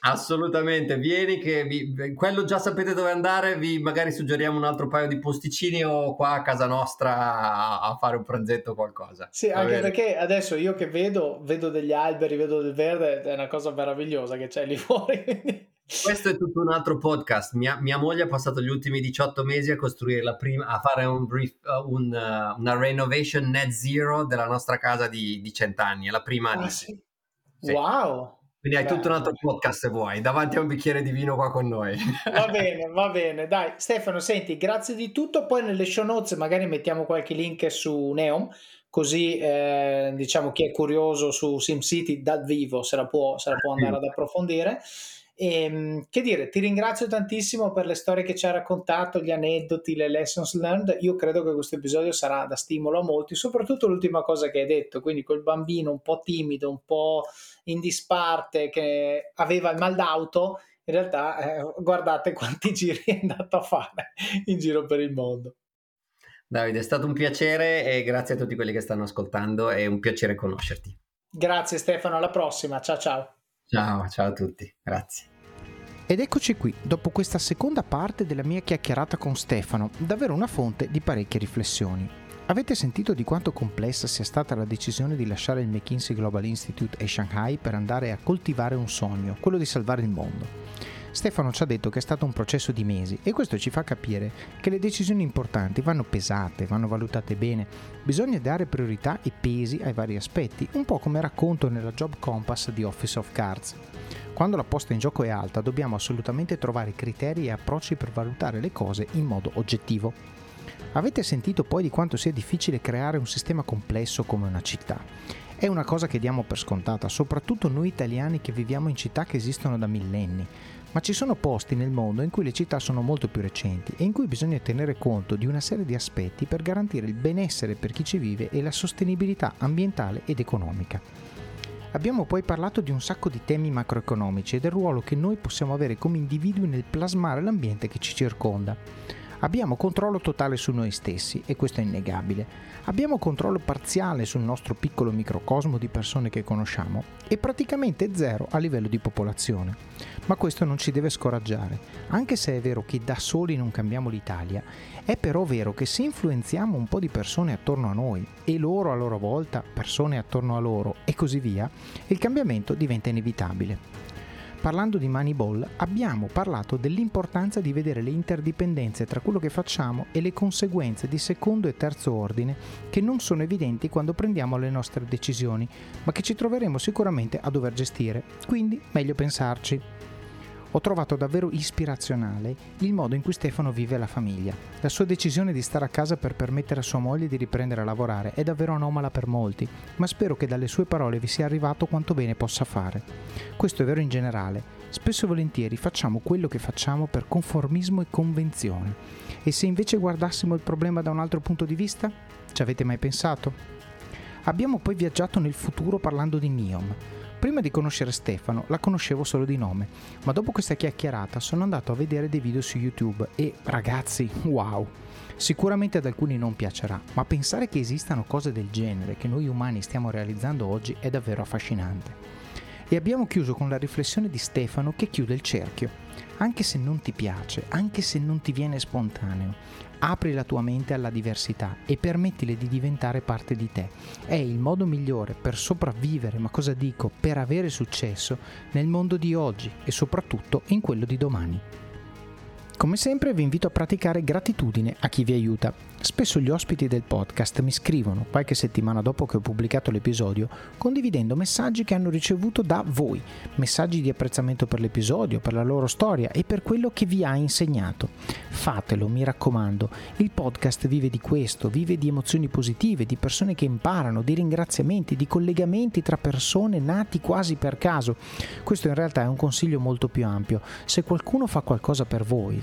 Assolutamente, vieni che vi, quello già sapete dove andare, vi magari suggeriamo un altro paio di posticini o qua a casa nostra a, a fare un pranzetto o qualcosa. Sì, anche bene? perché adesso io che vedo, vedo degli alberi, vedo del verde, è una cosa meravigliosa che c'è lì [LAUGHS] fuori. Questo è tutto un altro podcast. Mia, mia, moglie ha passato gli ultimi 18 mesi a costruire la prima, a fare un brief, uh, un, uh, una renovation net zero della nostra casa di, di 100 anni. È la prima ah, di... Sì. Sì. Wow! Quindi hai tutto un altro podcast se vuoi, davanti a un bicchiere di vino qua con noi. Va [LAUGHS] bene, va bene. Dai, Stefano, senti, grazie di tutto. Poi nelle show notes magari mettiamo qualche link su Neom, così eh, diciamo chi è curioso su SimCity dal vivo se la può, se la può andare ad approfondire. E, ehm, che dire, ti ringrazio tantissimo per le storie che ci hai raccontato, gli aneddoti, le lessons learned. Io credo che questo episodio sarà da stimolo a molti, soprattutto l'ultima cosa che hai detto, quindi quel bambino un po' timido, un po' in disparte che aveva il mal d'auto, in realtà eh, guardate quanti [LAUGHS] giri è andato a fare in giro per il mondo. Davide, è stato un piacere e grazie a tutti quelli che stanno ascoltando, è un piacere conoscerti. Grazie Stefano, alla prossima, ciao ciao. Ciao, ciao a tutti, grazie. Ed eccoci qui, dopo questa seconda parte della mia chiacchierata con Stefano, davvero una fonte di parecchie riflessioni. Avete sentito di quanto complessa sia stata la decisione di lasciare il McKinsey Global Institute e Shanghai per andare a coltivare un sogno, quello di salvare il mondo. Stefano ci ha detto che è stato un processo di mesi e questo ci fa capire che le decisioni importanti vanno pesate, vanno valutate bene, bisogna dare priorità e pesi ai vari aspetti, un po' come racconto nella Job Compass di Office of Cards. Quando la posta in gioco è alta dobbiamo assolutamente trovare criteri e approcci per valutare le cose in modo oggettivo. Avete sentito poi di quanto sia difficile creare un sistema complesso come una città è una cosa che diamo per scontata, soprattutto noi italiani che viviamo in città che esistono da millenni. Ma ci sono posti nel mondo in cui le città sono molto più recenti e in cui bisogna tenere conto di una serie di aspetti per garantire il benessere per chi ci vive e la sostenibilità ambientale ed economica. Abbiamo poi parlato di un sacco di temi macroeconomici e del ruolo che noi possiamo avere come individui nel plasmare l'ambiente che ci circonda. Abbiamo controllo totale su noi stessi e questo è innegabile. Abbiamo controllo parziale sul nostro piccolo microcosmo di persone che conosciamo e praticamente zero a livello di popolazione. Ma questo non ci deve scoraggiare. Anche se è vero che da soli non cambiamo l'Italia, è però vero che se influenziamo un po' di persone attorno a noi e loro a loro volta persone attorno a loro e così via, il cambiamento diventa inevitabile. Parlando di Moneyball abbiamo parlato dell'importanza di vedere le interdipendenze tra quello che facciamo e le conseguenze di secondo e terzo ordine che non sono evidenti quando prendiamo le nostre decisioni, ma che ci troveremo sicuramente a dover gestire, quindi meglio pensarci. Ho trovato davvero ispirazionale il modo in cui Stefano vive la famiglia. La sua decisione di stare a casa per permettere a sua moglie di riprendere a lavorare è davvero anomala per molti, ma spero che dalle sue parole vi sia arrivato quanto bene possa fare. Questo è vero in generale. Spesso e volentieri facciamo quello che facciamo per conformismo e convenzione. E se invece guardassimo il problema da un altro punto di vista? Ci avete mai pensato? Abbiamo poi viaggiato nel futuro parlando di Neom Prima di conoscere Stefano la conoscevo solo di nome, ma dopo questa chiacchierata sono andato a vedere dei video su YouTube e ragazzi, wow! Sicuramente ad alcuni non piacerà, ma pensare che esistano cose del genere che noi umani stiamo realizzando oggi è davvero affascinante. E abbiamo chiuso con la riflessione di Stefano che chiude il cerchio. Anche se non ti piace, anche se non ti viene spontaneo, Apri la tua mente alla diversità e permettile di diventare parte di te. È il modo migliore per sopravvivere, ma cosa dico, per avere successo nel mondo di oggi e soprattutto in quello di domani. Come sempre vi invito a praticare gratitudine a chi vi aiuta. Spesso gli ospiti del podcast mi scrivono qualche settimana dopo che ho pubblicato l'episodio condividendo messaggi che hanno ricevuto da voi, messaggi di apprezzamento per l'episodio, per la loro storia e per quello che vi ha insegnato. Fatelo, mi raccomando, il podcast vive di questo, vive di emozioni positive, di persone che imparano, di ringraziamenti, di collegamenti tra persone nati quasi per caso. Questo in realtà è un consiglio molto più ampio. Se qualcuno fa qualcosa per voi,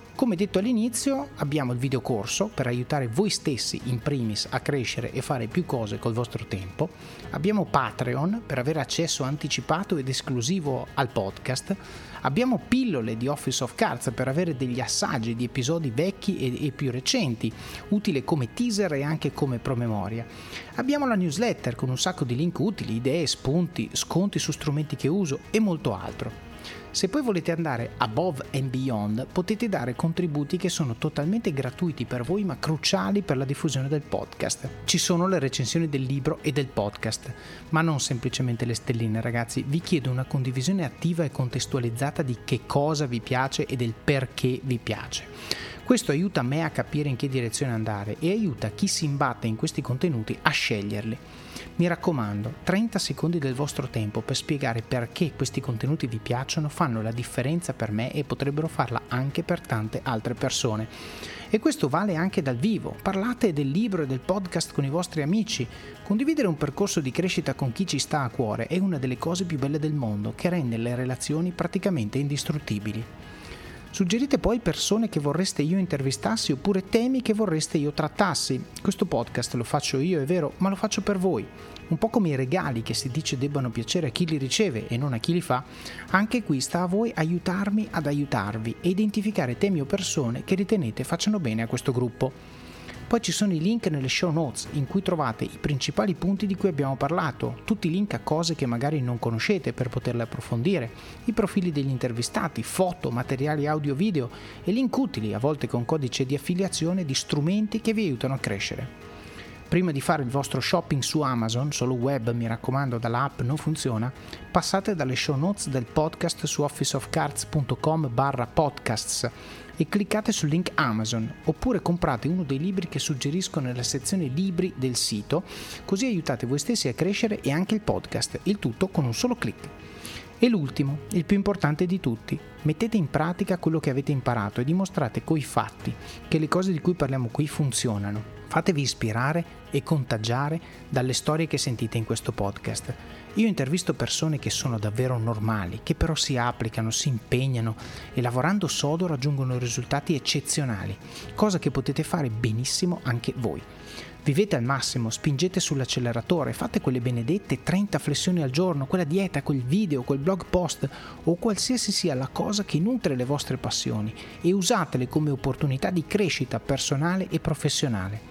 Come detto all'inizio, abbiamo il videocorso per aiutare voi stessi in primis a crescere e fare più cose col vostro tempo. Abbiamo Patreon per avere accesso anticipato ed esclusivo al podcast. Abbiamo pillole di Office of Cards per avere degli assaggi di episodi vecchi e, più recenti, utile come teaser e anche come promemoria. Abbiamo la newsletter con un sacco di link utili, idee, spunti, sconti su strumenti che uso e molto altro. Se poi volete andare above and beyond, potete dare contributi che sono totalmente gratuiti per voi ma cruciali per la diffusione del podcast. Ci sono le recensioni del libro e del podcast, ma non semplicemente le stelline ragazzi, vi chiedo una condivisione attiva e contestualizzata di che cosa vi piace e del perché vi piace. Questo aiuta me a capire in che direzione andare e aiuta chi si imbatte in questi contenuti a sceglierli. Mi raccomando, 30 secondi del vostro tempo per spiegare perché questi contenuti vi piacciono fanno la differenza per me e potrebbero farla anche per tante altre persone. E questo vale anche dal vivo. Parlate del libro e del podcast con i vostri amici. Condividere un percorso di crescita con chi ci sta a cuore è una delle cose più belle del mondo, che rende le relazioni praticamente indistruttibili. Suggerite poi persone che vorreste io intervistassi oppure temi che vorreste io trattassi. Questo podcast lo faccio io, è vero, ma lo faccio per voi. Un po' come i regali che si dice debbano piacere a chi li riceve e non a chi li fa, anche qui sta a voi aiutarmi ad aiutarvi e identificare temi o persone che ritenete facciano bene a questo gruppo. Poi ci sono i link nelle show notes in cui trovate i principali punti di cui abbiamo parlato, tutti i link a cose che magari non conoscete per poterle approfondire, i profili degli intervistati, foto, materiali audio-video e link utili, a volte con codice di affiliazione, di strumenti che vi aiutano a crescere. Prima di fare il vostro shopping su Amazon, solo web mi raccomando dall'app non funziona, passate dalle show notes del podcast su officeofcards.com barra podcasts e cliccate sul link Amazon oppure comprate uno dei libri che suggerisco nella sezione libri del sito così aiutate voi stessi a crescere e anche il podcast, il tutto con un solo clic. E l'ultimo, il più importante di tutti, mettete in pratica quello che avete imparato e dimostrate coi fatti che le cose di cui parliamo qui funzionano. Fatevi ispirare e contagiare dalle storie che sentite in questo podcast. Io intervisto persone che sono davvero normali, che però si applicano, si impegnano e lavorando sodo raggiungono risultati eccezionali, cosa che potete fare benissimo anche voi. Vivete al massimo, spingete sull'acceleratore, fate quelle benedette 30 flessioni al giorno, quella dieta, quel video, quel blog post o qualsiasi sia la cosa che nutre le vostre passioni e usatele come opportunità di crescita personale e professionale.